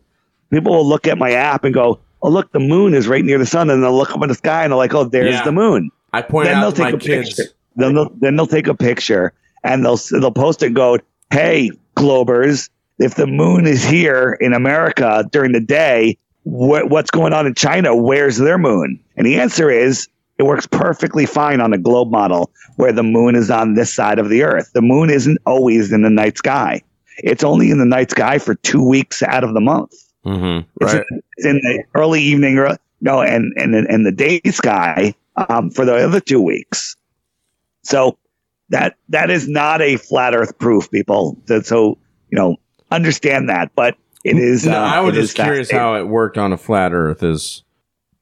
people will look at my app and go oh look the moon is right near the sun and they'll look up in the sky and they're like oh there's Yeah. the moon I point then they'll out take my a kids. picture. Then they'll, then they'll take a picture and they'll they'll post it. and Go, hey, Globers, if the moon is here in America during the day, wh- what's going on in China? Where's their moon? And the answer is it works perfectly fine on a globe model where the moon is on this side of the Earth. The moon isn't always in the night sky. It's only in the night sky for two weeks out of the month. Mm-hmm. It's, in, it's in the early evening, or, no, and and and the day sky um, for the other two weeks. So that that is not a flat Earth proof, people. So, so you know, understand that. But it is. No, uh, I was just curious fascinating. how it worked on a flat Earth. Is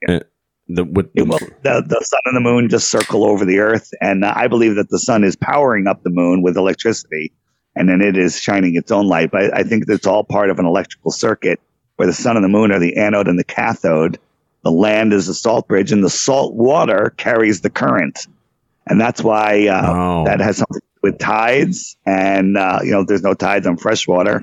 uh, the with It will, the, the sun and the moon just circle over the earth. And uh, I believe that the sun is powering up the moon with electricity and then it is shining its own light. But I think that's all part of an electrical circuit where the sun and the moon are the anode and the cathode. The land is the salt bridge and the salt water carries the current. And that's why uh, Oh. that has something to do with tides. And, uh, you know, there's no tides on fresh water.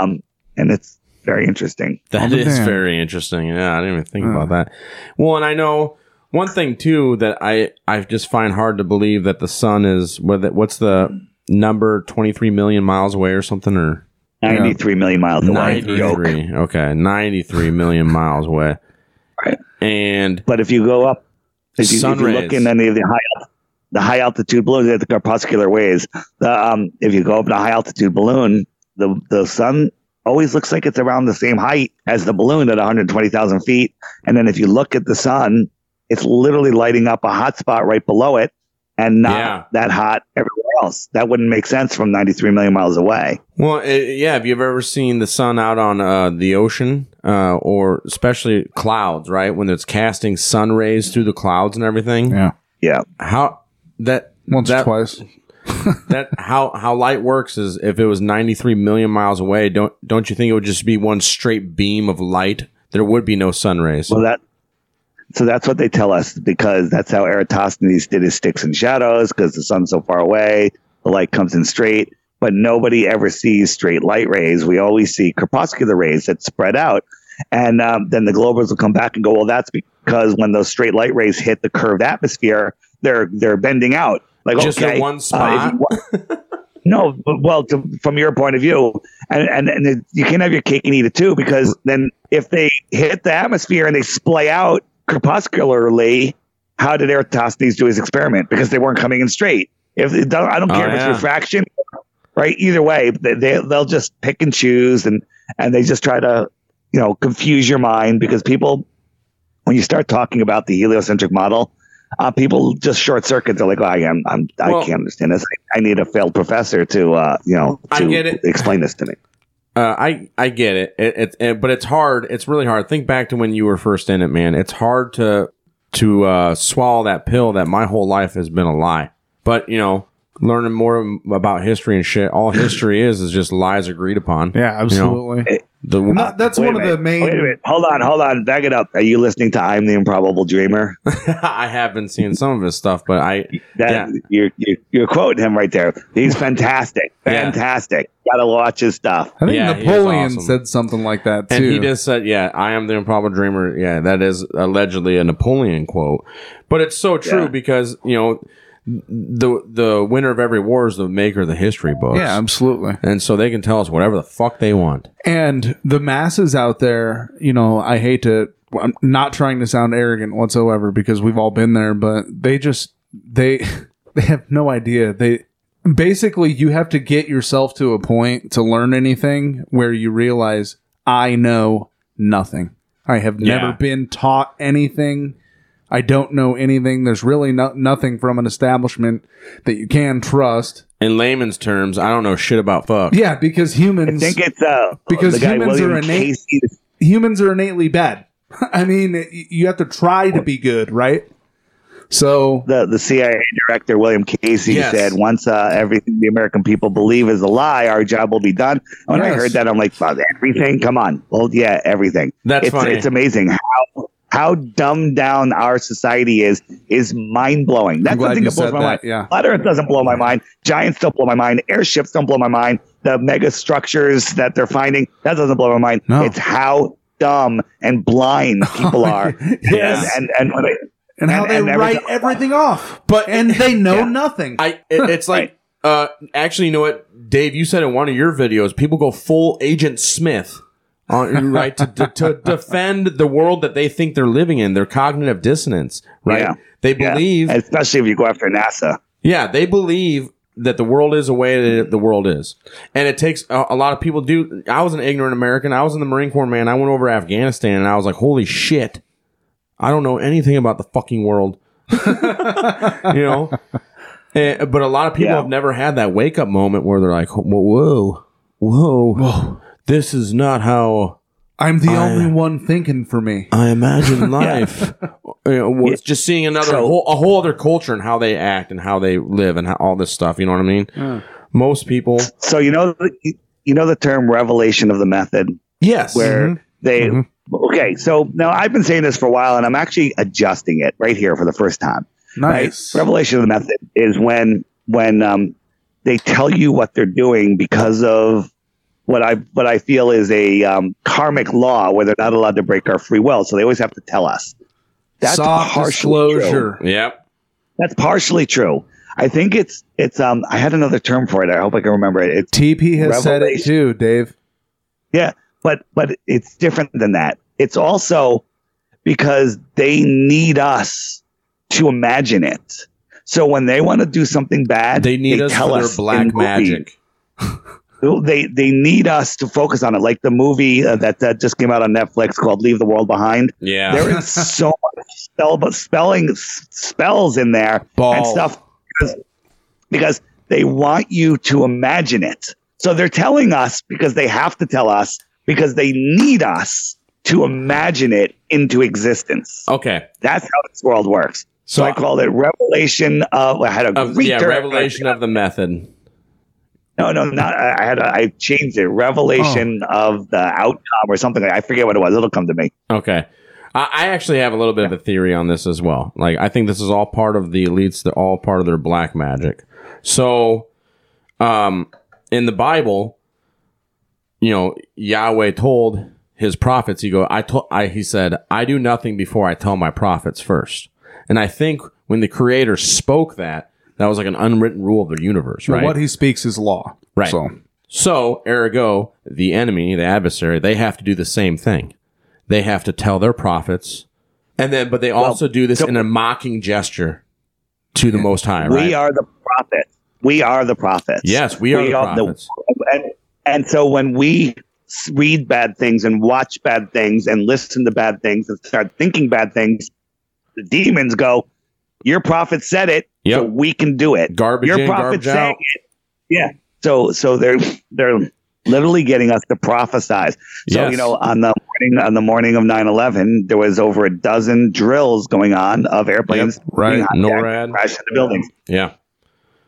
Um, and it's very interesting. That Oh, is damn. very interesting. Yeah, I didn't even think Uh. about that. Well, and I know one thing too that I I just find hard to believe that the sun is what's the number twenty three million miles away or something or 93 million miles away. ninety Joke. three. Okay, ninety three million miles away. Right. And But if you go up, if you, Sun if you look in any of the high the high altitude balloons, they have the corpuscular waves. The, um, if you go up in a high altitude balloon, the the sun always looks like it's around the same height as the balloon at 120,000 feet. And then if you look at the sun, it's literally lighting up a hot spot right below it, and not Yeah. that hot everywhere else. That wouldn't make sense from 93 million miles away. Well, uh, yeah. Have you ever seen the sun out on uh, the ocean, uh, or especially clouds? Right when it's casting sun rays through the clouds and everything. Yeah. Yeah. How that Once that, or twice. that how how light works is if it was 93 million miles away, don't don't you think it would just be one straight beam of light? There would be no sun rays. Well, that so that's what they tell us because that's how Eratosthenes did his sticks and shadows because the sun's so far away, the light comes in straight. But nobody ever sees straight light rays. We always see crepuscular rays that spread out. And um, then the globers will come back and go, well, that's because when those straight light rays hit the curved atmosphere, they're they're bending out. Like Just okay, one uh, spot? you no, but- well, to, from your point of view, and, and and it- you can't have your cake and eat it too, because then if they hit the atmosphere and they splay out crepuscularly, how did Eratosthenes do his experiment? Because they weren't coming in straight. If it I don't Oh, care if yeah. it's refraction, right? Either way, they, they they'll just pick and choose, and and they just try to you know confuse your mind because people when you start talking about the heliocentric model. Uh, people just short circuit. They're like, oh, I am, I'm, Well- I can't understand this. I, I need a failed professor to, uh, you know, I to get it. explain this to me. Uh, I I get it. It, it, it, but it's hard. It's really hard. Think back to when you were first in it, man. It's hard to to uh, swallow that pill that my whole life has been a lie. But you know, learning more about history and shit. All history is is just lies agreed upon. Yeah, absolutely. The, And that- that's one of the main. Wait a minute. Hold on, hold on. Back it up. Are you listening to I'm the Improbable Dreamer? I have been seeing some of his stuff, but I That yeah. you're, you're you're quoting him right there. He's fantastic, Yeah. fantastic. Gotta watch his stuff. I think Yeah, Napoleon awesome. said something like that too. And he just said, "Yeah, I am the improbable dreamer." Yeah, that is allegedly a Napoleon quote, but it's so true Yeah. because you know the the winner of every war is the maker of the history books. Yeah, absolutely. and so they can tell us whatever the fuck they want. And the masses out there, you know, I hate to. I'm not trying to sound arrogant whatsoever because we've all been there, but they just they they have no idea. They basically you have to get yourself to a point to learn anything where you realize I know nothing. I have never been taught anything. I don't know anything. There's really no, nothing from an establishment that you can trust. In layman's terms, I don't know shit about fuck. Yeah, because I humans think it's uh Because the guy humans William are innate- Casey. humans are innately bad. I mean, you have to try to be good, right? So The the CIA director William Casey Yes. said, "Once uh, everything the American people believe is a lie, our job will be done." When I heard that, I'm like, "Wow, "Everything? Come on!" Well, yeah, everything. That's it's, funny. It's amazing how how dumbed down our society is. Is mind blowing. That's the glad thing you that blows my that, mind. yeah. Flat Earth doesn't blow my mind. Giants don't blow my mind. Airships don't blow my mind. The mega structures that they're finding that doesn't blow my mind. No. It's how dumb and blind people are. Yes. And and, and when they, and how And- they and write time- everything off, But and they know Yeah. nothing. I it, it's like uh actually you know what Dave you said in one of your videos people go full Agent Smith on right to, to to defend the world that they think they're living in their cognitive dissonance right? Yeah. they believe yeah. especially if you go after NASA. Yeah, they believe that the world is the way that the world is. And it takes a, a lot of people do I was an ignorant American. I was in the Marine Corps man. I went over to Afghanistan and I was like holy shit. I don't know anything about the fucking world. You know? Eh, but a lot of people Yeah. have never had that wake up moment where they're like, whoa, whoa, whoa, this is not how I'm the I- only one thinking for me. I imagine life. You know, well, it's just seeing another So- whole, a whole other culture and how they act and how they live and how, all this stuff. You know what I mean? Most people, So you know you know the term revelation of the method yes, where they okay. So now I've been saying this for a while, and I'm actually adjusting it right here for the first time. Nice. Right? Revelation of the method is when when um, they tell you what they're doing because of what I what I feel is a um, karmic law where they're not allowed to break our free will, so they always have to tell us. That's Soft partially true. disclosure. yep. That's partially true. I think it's it's um I had another term for it. I hope I can remember it. It's TP has said it too, Dave. Yeah, but but it's different than that. It's also because they need us to imagine it. So when they want to do something bad, They need us tell for their us black magic. They they need us to focus on it, like the movie uh, that that just came out on Netflix called "Leave the World Behind." Yeah. There is so much spell, but spelling spells in there and stuff because, because they want you to imagine it. So they're telling us because they have to tell us because they need us to imagine it into existence. okay. That's how this world works. So I called it Revelation of. I had a Of, yeah, revelation of the method. No, no, not. I had. A, I changed it. Revelation Oh. of the outcome or something. I forget what it was. It'll come to me. Okay. I, I actually have a little bit of a theory on this as well. Like, I think this is all part of the elites. They're all part of their black magic. So, um, in the Bible, you know, Yahweh told his prophets, he go, I told, I, he said, I do nothing before I tell my prophets first. And I think when the creator spoke that, that was like an unwritten rule of the universe, Well, right? What he speaks is law. Right. So So, ergo, the enemy, the adversary, they have to do the same thing. They have to tell their prophets, and then, but they also do this in a mocking gesture to the Most High. Right? We are the prophets. We are the prophets. Yes, we are the prophets. and, and so when we read bad things and watch bad things and listen to bad things and start thinking bad things, the demons go, "Your prophet said it, so we can do it." Garbage Your in, prophet garbage saying out. it. Yeah. So so they're they're literally getting us to prophesize. So Yes. you know on the morning on the morning of 9-11, there was over a dozen drills going on of airplanes right. being hijacked, NORAD. crashed into buildings. Yeah.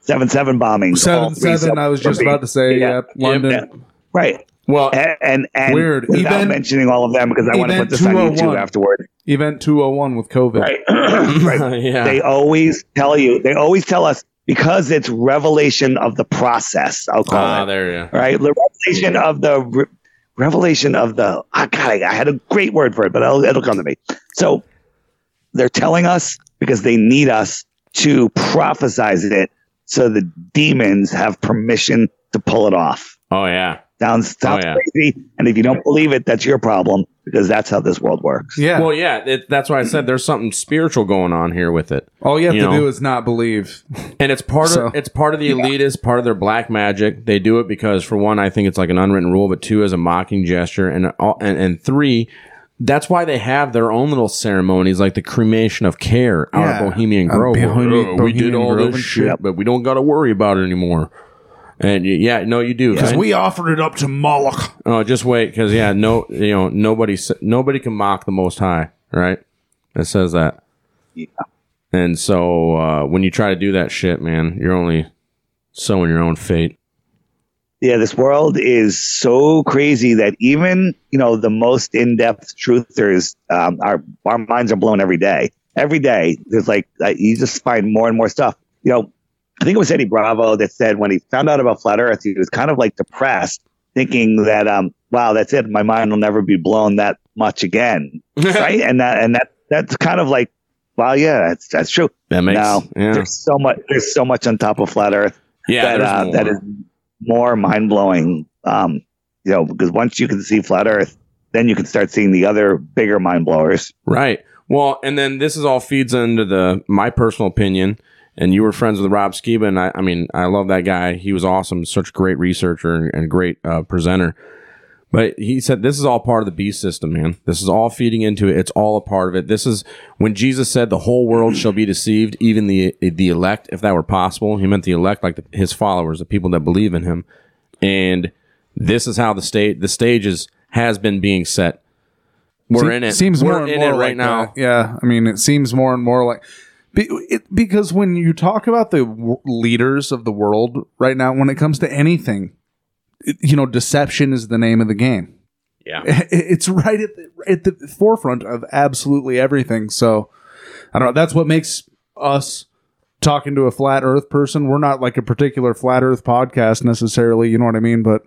Seven seven bombings. all seven three seven. I was just about to say. Yep. London. Right. Well, and and, and Weird. Without Event- mentioning all of them because I want to put this on YouTube 201. afterward. Event two hundred one with COVID. right. yeah. They always tell you. They always tell us because it's revelation of the process. I'll call Ah, it. there you go. Right. The revelation of the re- revelation of the. Oh God, I, I had a great word for it, but it'll, it'll come to me. So they're telling us because they need us to prophesize it, so the demons have permission to pull it off. Oh yeah. Sounds sounds Oh, yeah. crazy, and if you don't believe it, that's your problem because that's how this world works. Yeah. Well, yeah. It, that's why I said there's something spiritual going on here with it. All you have to know? do is not believe. and it's part So- of it's part of the elitist, part of their black magic. They do it because, for one, I think it's like an unwritten rule, but two, as a mocking gesture, and and, and three, that's why they have their own little ceremonies, like the cremation of care out Yeah. of Bohemian Grove. Bohemian- Oh, we did all Grove this shit, shit. but we don't got to worry about it anymore. And yeah, no, you do Because And- we offered it up to Moloch. Oh, just wait, because yeah, no, you know, nobody, s- nobody can mock the Most High, right? It says that. Yeah. And so uh, when you try to do that shit, man, you're only sowing your own fate. Yeah, this world is so crazy that even you know the most in-depth truthers, um, our our minds are blown every day. Every day, there's like uh, you just find more and more stuff. You know, I think it was Eddie Bravo that said when he found out about flat Earth, he was kind of like depressed, thinking that um, wow, that's it, my mind will never be blown that much again, right? And that and that that's kind of like, wow, yeah, that's that's true. That makes now yeah. there's so much there's so much on top of flat Earth Yeah, that uh, that is more mind blowing. Um, you know, because once you can see flat Earth, then you can start seeing the other bigger mind blowers. Right. Well, and then this is all feeds into the my personal opinion. And you were friends with Rob Skiba, and I, I mean, I love that guy. He was awesome, such a great researcher and, and great uh, presenter. But he said this is all part of the beast system, man. This is all feeding into it. It's all a part of it. This is when Jesus said the whole world shall be deceived, even the the elect, if that were possible. He meant the elect, like the, his followers, the people that believe in him. And this is how the state the stage is has been being set. We're Se- in it. Seems We're more and in more it right like now. that. Yeah, I mean, it seems more and more like be, it, because when you talk about the w- leaders of the world right now, when it comes to anything, it- you know, deception is the name of the game. Yeah. It- it's right at the, at the forefront of absolutely everything. So I don't know. That's what makes us talking to a flat Earth person. We're not like a particular flat Earth podcast necessarily. You know what I mean? But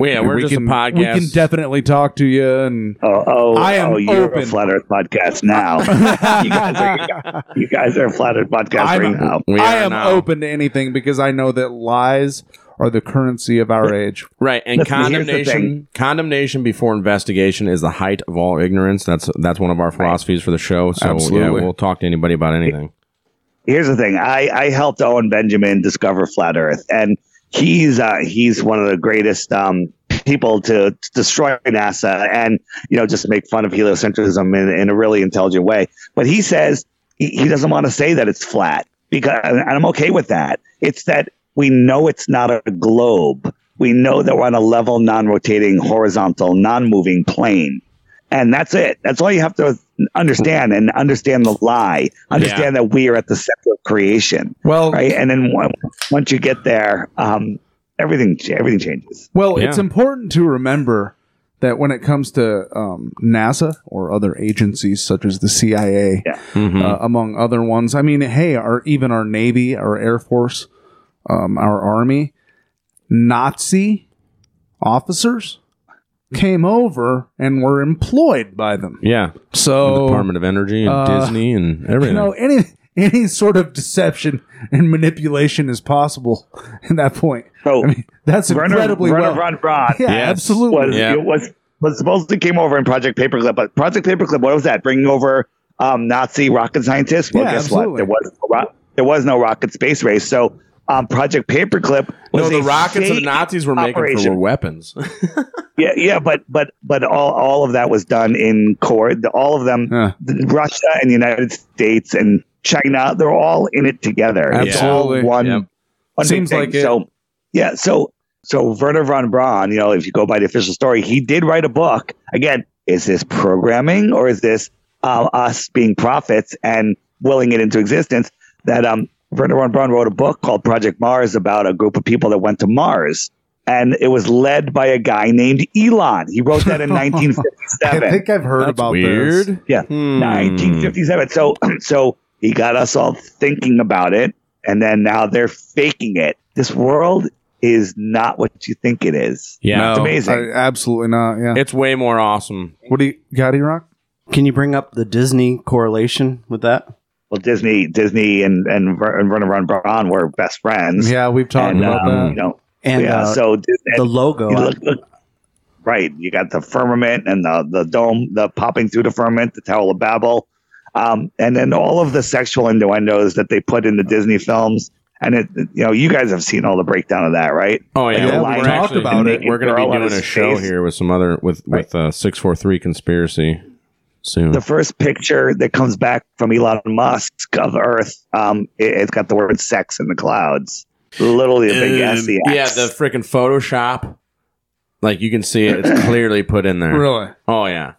Well, yeah, we're we just a can, podcast. We can definitely talk to you and Oh, oh, I am oh you're open. a flat Earth podcast now. you, guys are, you guys are a flat Earth podcast right I'm, now. We I am now. open to anything because I know that lies are the currency of our age. Right, and Listen, condemnation condemnation before investigation is the height of all ignorance. That's that's one of our philosophies for the show. So Absolutely. yeah, we'll talk to anybody about anything. here's the thing. I, I helped Owen Benjamin discover flat Earth, and he's uh, he's one of the greatest um, people to, to destroy NASA and you know just make fun of heliocentrism in, in a really intelligent way. But he says he, he doesn't want to say that it's flat because, and I'm okay with that. It's that we know it's not a globe. We know that we're on a level, non-rotating, horizontal, non-moving plane. And that's it. That's all you have to understand and understand the lie, understand that we are at the center of creation. Well, right, and then on- once you get there, um, everything everything changes. Well, it's important to remember that when it comes to um, NASA or other agencies such as the CIA, uh, among other ones, I mean, hey, our even our Navy, our Air Force, um, our Army, Nazi officers came over and were employed by them. Yeah. So The Department of Energy and uh, Disney and everything. You know, any any sort of deception and manipulation is possible at that point. So I mean, that's Werner- incredibly Werner well. Von Braun. Yeah, absolutely. Was, was was supposedly came over in Project Paperclip, but Project Paperclip, what was that? Bringing over um, Nazi rocket scientists? Well, Yeah, guess absolutely. what? There was no ro- there was no rocket space race. So um, Project Paperclip no, the a rockets the Nazis were making for operation. were weapons. Yeah, yeah, but but but all all of that was done in the- All of them, the- Russia and the United States and China, they're all in it together. It's all Absolutely. one. Yep. one Seems thing. like it. So yeah, so so Werner von Braun, you know, if you go by the official story, he did write a book. Again, is this programming or is this uh, us being prophets and willing it into existence? That um, Werner von Braun wrote a book called Project Mars about a group of people that went to Mars. And it was led by a guy named Elon. He wrote that in 1957. I think I've heard That's about weird. this. Yeah, Hmm. 1957. So, so he got us all thinking about it, and then now they're faking it. This world is not what you think it is. Yeah. it's amazing. I- absolutely not. Yeah. It's way more awesome. what do you got, Rock? Can you bring up the Disney correlation with that? Well, Disney, Disney, and and, Ver- and Werner von Braun were best friends. Yeah, we've talked and, about um, that. You know, And yeah. uh, so Dis- the logo. you look, look- right, you got the firmament and the the dome, the popping through the firmament, the Tower of Babel, um, and then all of the sexual innuendos that they put in the Disney films. And it, you know, you guys have seen all the breakdown of that, right? Oh yeah, Like the we're talked about it. We're going to girl be doing his a show face. here with some other with with uh, six four three conspiracy soon. the first picture that comes back from Elon Musk of Earth, um, it, has got the word "sex" in the clouds. Literally a big S. E yeah, the freaking Photoshop. Like you can see it, it's clearly put in there. Really? Oh yeah.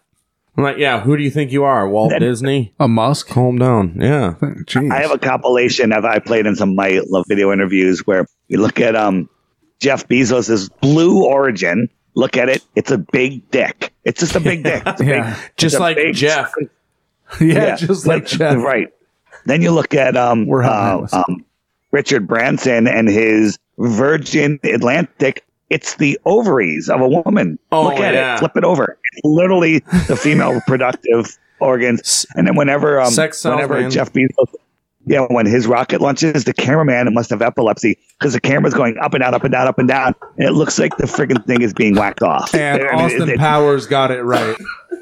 I'm like, yeah. Who do you think you are, Walt That- Disney? A Musk? Calm down. Yeah. Jeez. I have a compilation of I played in some of my love video interviews where you look at um Jeff Bezos' blue origin. Look at it; it's a big dick. It's just a big dick. It's a Yeah. big, Just like big- Jeff. yeah, just like Jeff. right. Then you look at um, We're uh, um Richard Branson and his Virgin Atlantic. It's the ovaries of a woman. Oh, Look at yeah. it. Flip it over. It's literally the female reproductive organs. And then whenever um, Sex whenever man. Jeff Bezos, yeah, when his rocket launches, the cameraman must have epilepsy because the camera's going up and down, up and down, up and down, and it looks like the freaking thing is being whacked off. And I mean, Austin it- it- Powers got it right.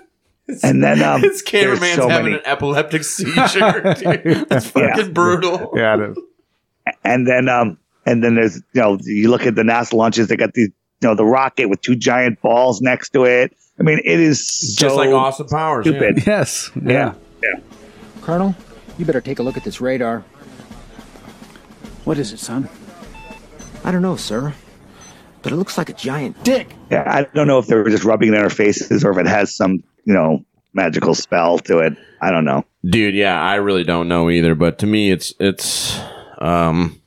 and then um, His cameraman's so having many. an epileptic seizure. dude. That's fucking brutal. Yeah, it is. and then um and then there's you know you look at the NASA launches they got these you know the rocket with two giant balls next to it I mean it is so Just like Austin Powers. yeah. stupid Yes. yeah yeah Colonel, you better take a look at this radar. What is it, son? I don't know, sir. But it looks like a giant dick. yeah I don't know if they were just rubbing it in our faces or if it has some you know magical spell to it I don't know Dude, yeah, I really don't know either, but to me it's it's um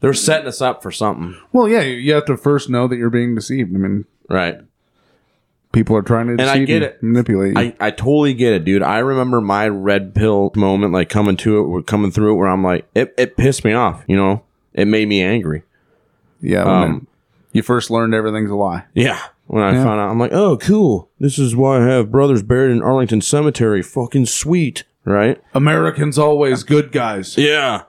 they're setting us up for something. Well, yeah, you you have to first know that you're being deceived. I mean, Right. People are trying to And I get you, it. manipulate you. I, I totally get it, dude. I remember my red pill moment, like coming to it, coming through it, where I'm like, it, it pissed me off. You know, it made me angry. yeah, when Um, you first learned everything's a lie. Yeah. When I Yeah. found out, I'm like, oh, cool. This is why I have brothers buried in Arlington Cemetery. Fucking sweet, right? Americans always good guys. Yeah.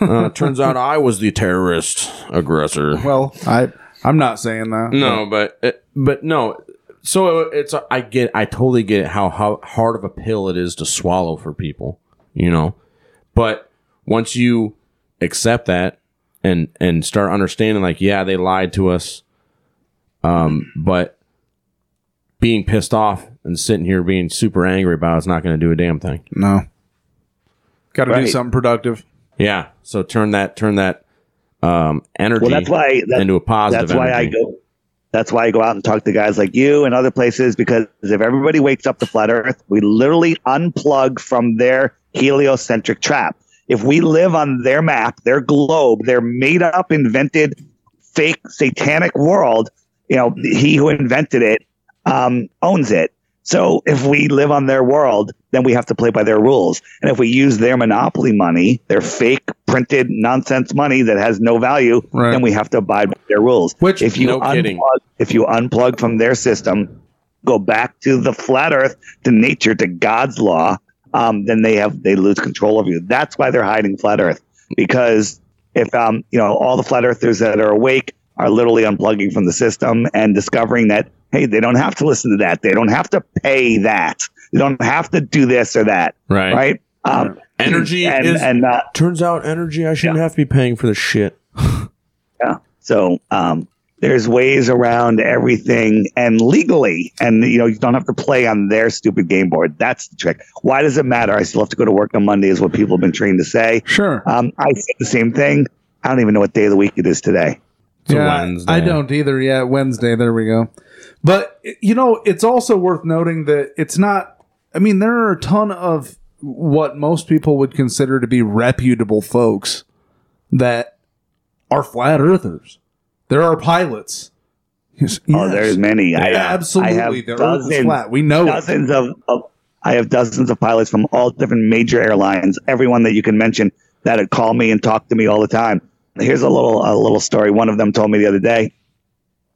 Uh, turns out I was the terrorist aggressor. Well, I I'm not saying that. No, but it, but no. So it's I get I totally get how how hard of a pill it is to swallow for people, you know. But once you accept that and and start understanding like yeah, they lied to us um but being pissed off and sitting here being super angry about it's not going to do a damn thing. No. Got to Right. do something productive. Yeah. So turn that turn that um energy well that's why that, into a positive that's why I go That's why I go out and talk to guys like you and other places because if everybody wakes up to flat Earth, we literally unplug from their heliocentric trap. If we live on their map, their globe, their made up, invented, fake, satanic world, you know, he who invented it um, owns it. So if we live on their world, then we have to play by their rules. And if we use their monopoly money, their fake printed nonsense money that has no value, then we have to abide by their rules. Which if you no kidding. unplug, if you unplug from their system, go back to the flat Earth, to nature, to God's law, um, then they have they lose control of you. That's why they're hiding flat Earth because if um, you know all the flat earthers that are awake are literally unplugging from the system and discovering that hey, they don't have to listen to that. They don't have to pay that. They don't have to do this or that. Right. Right. Um, Energy and, is and uh, turns out energy. I shouldn't have to be paying for this shit. yeah. So um, there's ways around everything and legally, and you know you don't have to play on their stupid game board. That's the trick. Why does it matter? I still have to go to work on Monday, is what people have been trained to say. Sure. Um, I say the same thing. I don't even know what day of the week it is today. Yeah, I don't either. Yeah, Wednesday. There we go. But you know, it's also worth noting that it's not. I mean, there are a ton of what most people would consider to be reputable folks that are flat earthers. There are pilots. Yes, Oh, there's many. I, uh, Absolutely, I have the Earth is flat. We know dozens of, of. I have dozens of pilots from all different major airlines. Everyone that you can mention that would call me and talk to me all the time. Here's a little a little story. One of them told me the other day.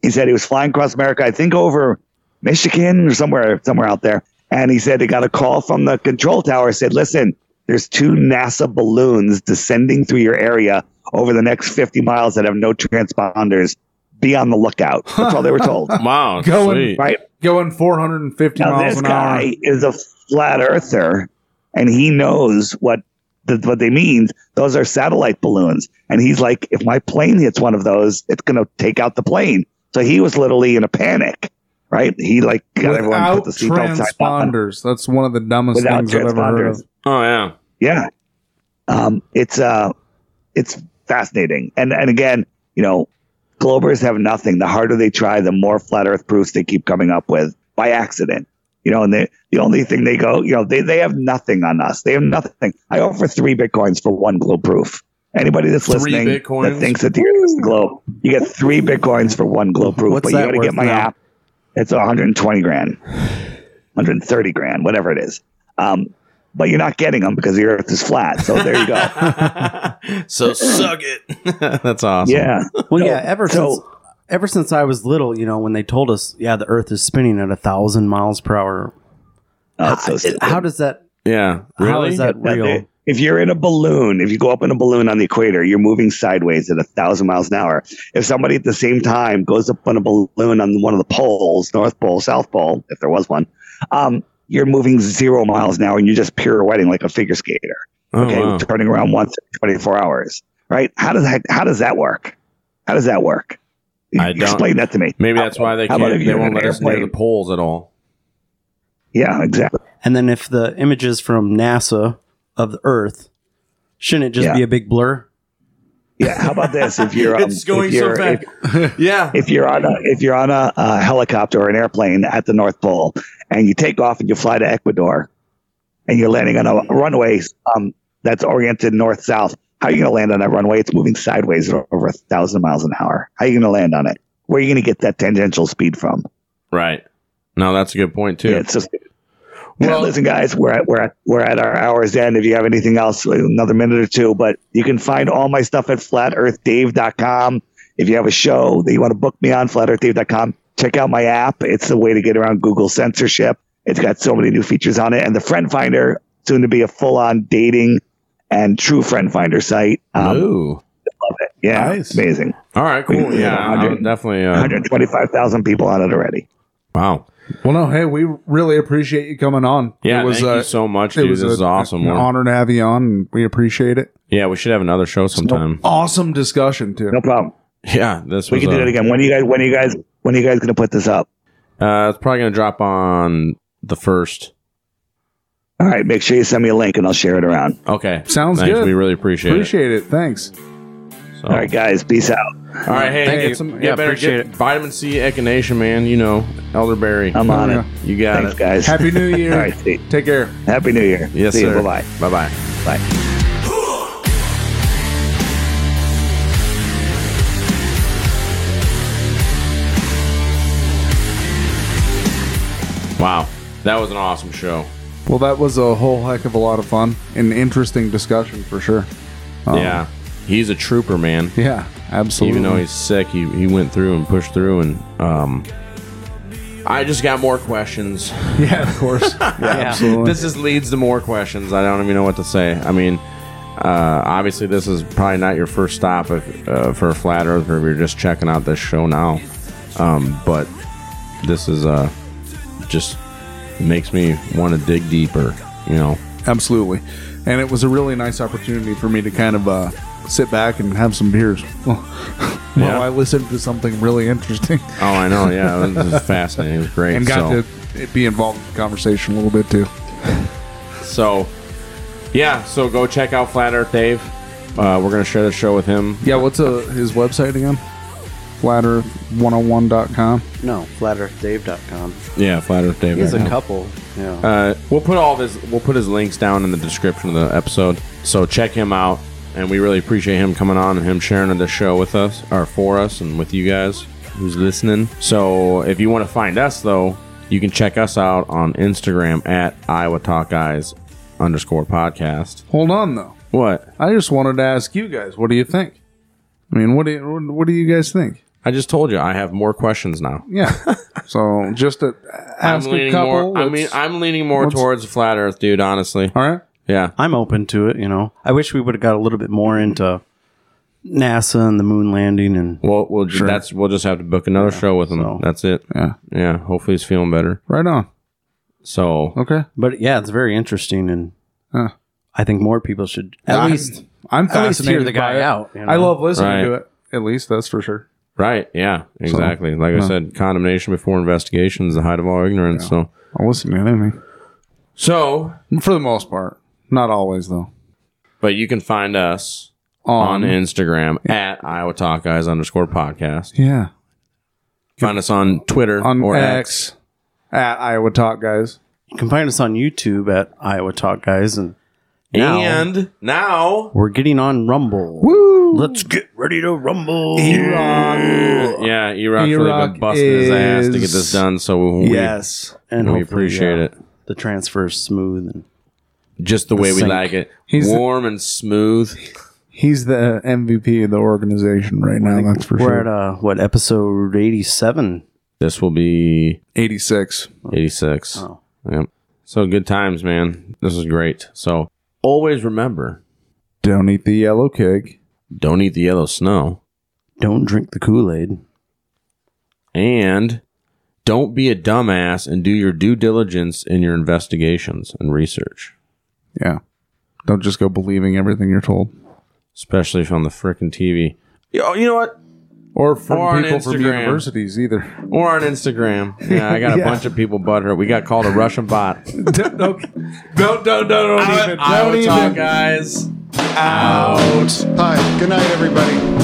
He said he was flying across America, I think over Michigan or somewhere somewhere out there, and he said he got a call from the control tower. Said, "Listen, there's two NASA balloons descending through your area over the next 50 miles that have no transponders. Be on the lookout." That's all they were told. wow, going right going 450 now, miles this an hour. guy is a flat earther, and he knows what the, what they mean. Those are satellite balloons, and he's like, if my plane hits one of those, it's going to take out the plane. So he was literally in a panic, right? He like got everyone Without put the seatbelt sign on. transponders. That's one of the dumbest Without things I've ever heard of. Oh yeah. Yeah. Um, it's uh, it's fascinating, and and again, you know, Globers have nothing. The harder they try, the more flat Earth proofs they keep coming up with by accident. You know, and they, the only thing they go, you know, they, they have nothing on us. They have nothing. I offer three bitcoins for one globe proof. Anybody that's Three listening Bitcoins? that thinks that the Earth is the globe, you get three bitcoins for one globe proof. What's but you got to get my now? app. It's 120 grand, 130 grand, whatever it is. Um, but you're not getting them because the Earth is flat. So there you go. So suck it. That's awesome. Yeah. Well, So- yeah. Ever so- since ever since I was little, you know, when they told us, yeah, the Earth is spinning at a thousand miles per hour. Oh, it's so how, how does that? Yeah. How Really? is that That real? If you're in a balloon, if you go up in a balloon on the equator, you're moving sideways at a thousand miles an hour. If somebody at the same time goes up on a balloon on one of the poles, North Pole, South Pole, if there was one, um, you're moving zero miles an hour and you're just pirouetting like a figure skater. Oh, Okay, wow. turning around once every 24 hours. Right? How does that? How does that work? How does that work? I don't- Explain that to me. Maybe that's why they can't. They won't let us near the poles at all. Yeah, exactly. And then if the images from NASA of the Earth shouldn't it just Yeah. be a big blur? Yeah. How about this? If you're um, it's going if so you're, fast. if- yeah. if you're on a if you're on a, uh helicopter or an airplane at the North Pole and you take off and you fly to Ecuador and you're landing on a runway um, that's oriented north south, how are you going to land on that runway? It's moving sideways at over a thousand miles an hour. How are you going to land on it? Where are you going to get that tangential speed from? Right. No, that's a good point too. Yeah, it's just. Well, listen, guys, we're at we're at we're at our hour's end. If you have anything else, another minute or two, but you can find all my stuff at flatearthdave.com. If you have a show that you want to book me on, flatearthdave.com, check out my app. It's the way to get around Google censorship. It's got so many new features on it, and the Friend Finder, soon to be a full-on dating and true Friend Finder site. Um, Ooh. love it. Yeah, Nice. amazing. All right. Cool. We- Yeah. I 100 definitely. Uh, 125,000 people on it already. wow. Well, no, hey, we really appreciate you coming on. Yeah. it was, thank uh, you so much, it dude. was This is awesome. An Warren. honor to have you on, and we appreciate it. Yeah. We should have another show sometime. Awesome discussion too. No problem. Yeah. This We was. can do it again. When are you guys? When are you guys? When are you guys going to put this up? Uh, it's probably gonna drop on the first. All right, make sure you send me a link and I'll share it around. Okay. Sounds Thanks. good. We really appreciate, it. Appreciate it. Thanks. So. All right, guys. Peace out. All right, hey, Thank get some. Yeah, Yeah, better appreciate get vitamin C echinacea, man. You know, elderberry. I'm on yeah. it. You got Thanks, it. guys. Happy New Year. All right. See. Take care. Happy New Year. Yes, see sir. Bye bye. Bye bye. Bye. Wow, that was an awesome show. Well, that was a whole heck of a lot of fun. An interesting discussion for sure. Um, yeah, he's a trooper, man. Yeah, absolutely. Even though he's sick, he, he went through and pushed through, and um, I just got more questions. yeah, of course. Yeah, absolutely. This just leads to more questions. I don't even know what to say. I mean, uh, obviously, this is probably not your first stop if, uh, for a flat Earth, or if you're just checking out this show now. Um, but this is uh, just makes me want to dig deeper. You know, Absolutely. And it was a really nice opportunity for me to kind of uh, sit back and have some beers while Yeah. I listened to something really interesting. Oh, I know. Yeah, it was fascinating. It was great. and got so, to be involved in the conversation a little bit too. so, yeah. So go check out Flat Earth Dave. Uh, we're gonna share the show with him. Yeah, what's uh, his website again? FlatEarth101.com. No, flatearthdave.com. Yeah, Flat Earth Dave. He has a couple. Yeah. Uh, we'll put all of his we'll put his links down in the description of the episode. So check him out, and we really appreciate him coming on and him sharing the show with us or for us and with you guys who's listening. So if you want to find us though, you can check us out on Instagram at Iowa Talk Guys underscore podcast. Hold on though. What? I just wanted to ask you guys, what do you think? I mean, what do you, what, what do you guys think? I just told you I have more questions now. Yeah. so just to I'm ask a leaning couple. more. I mean, I'm leaning more let's- towards flat Earth, dude. Honestly. all right. Yeah. I'm open to it, you know. I wish we would have got a little bit more into NASA and the moon landing and Well, we'll ju- that's we'll just have to book another show with him. so- That's it. Yeah. Yeah. Hopefully he's feeling better. Right on. So Okay. but yeah, it's very interesting and Huh. I think more people should at I'm- least I'm at least fascinated hear the by guy it. out. you know? I love listening Right. to it. At least that's for sure. Right. Yeah. Exactly. like I said, condemnation before investigation is the height of all ignorance. So I'll listen to anything so, for the most part. Not always though. but you can find us on, On, Instagram at Iowa Talk Guys underscore podcast. yeah Find us on Twitter on or X. X at Iowa Talk guys. You can find us on YouTube at Iowa Talk Guys and now And now, we're getting on Rumble. Woo! Let's get ready to rumble. yeah, Erock's really Erock been busting his ass to get is- this done. So we, Yes. And we hopefully, appreciate uh, it. The transfer is smooth and Just the way we like it. He's Warm and smooth. He's the MVP of the organization right now. That's for sure. we're sure. at uh what episode eighty seven. This will be 86. 86. Oh. Yep. So good times, man. This is great. So always remember Don't eat the yellow cake. don't eat the yellow snow Don't drink the Kool Aid. and don't be a dumbass and do your due diligence in your investigations and research, Yeah. Don't just go believing everything you're told. especially if on the frickin' TV. Yo, you know what? Or from Or people from universities either. Or on Instagram. Yeah, I got a Yeah. bunch of people butthurt. We got called a Russian bot. don't, don't, don't, don't, don't even. Iowa Don't Talk, even. guys. Out. Hi, good night, everybody.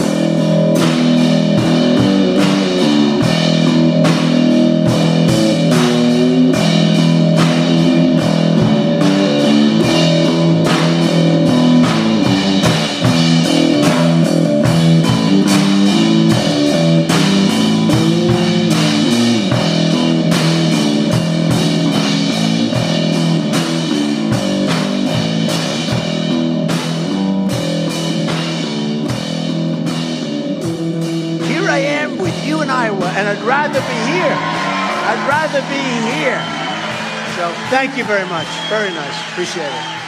So thank you very much. Very nice. Appreciate it.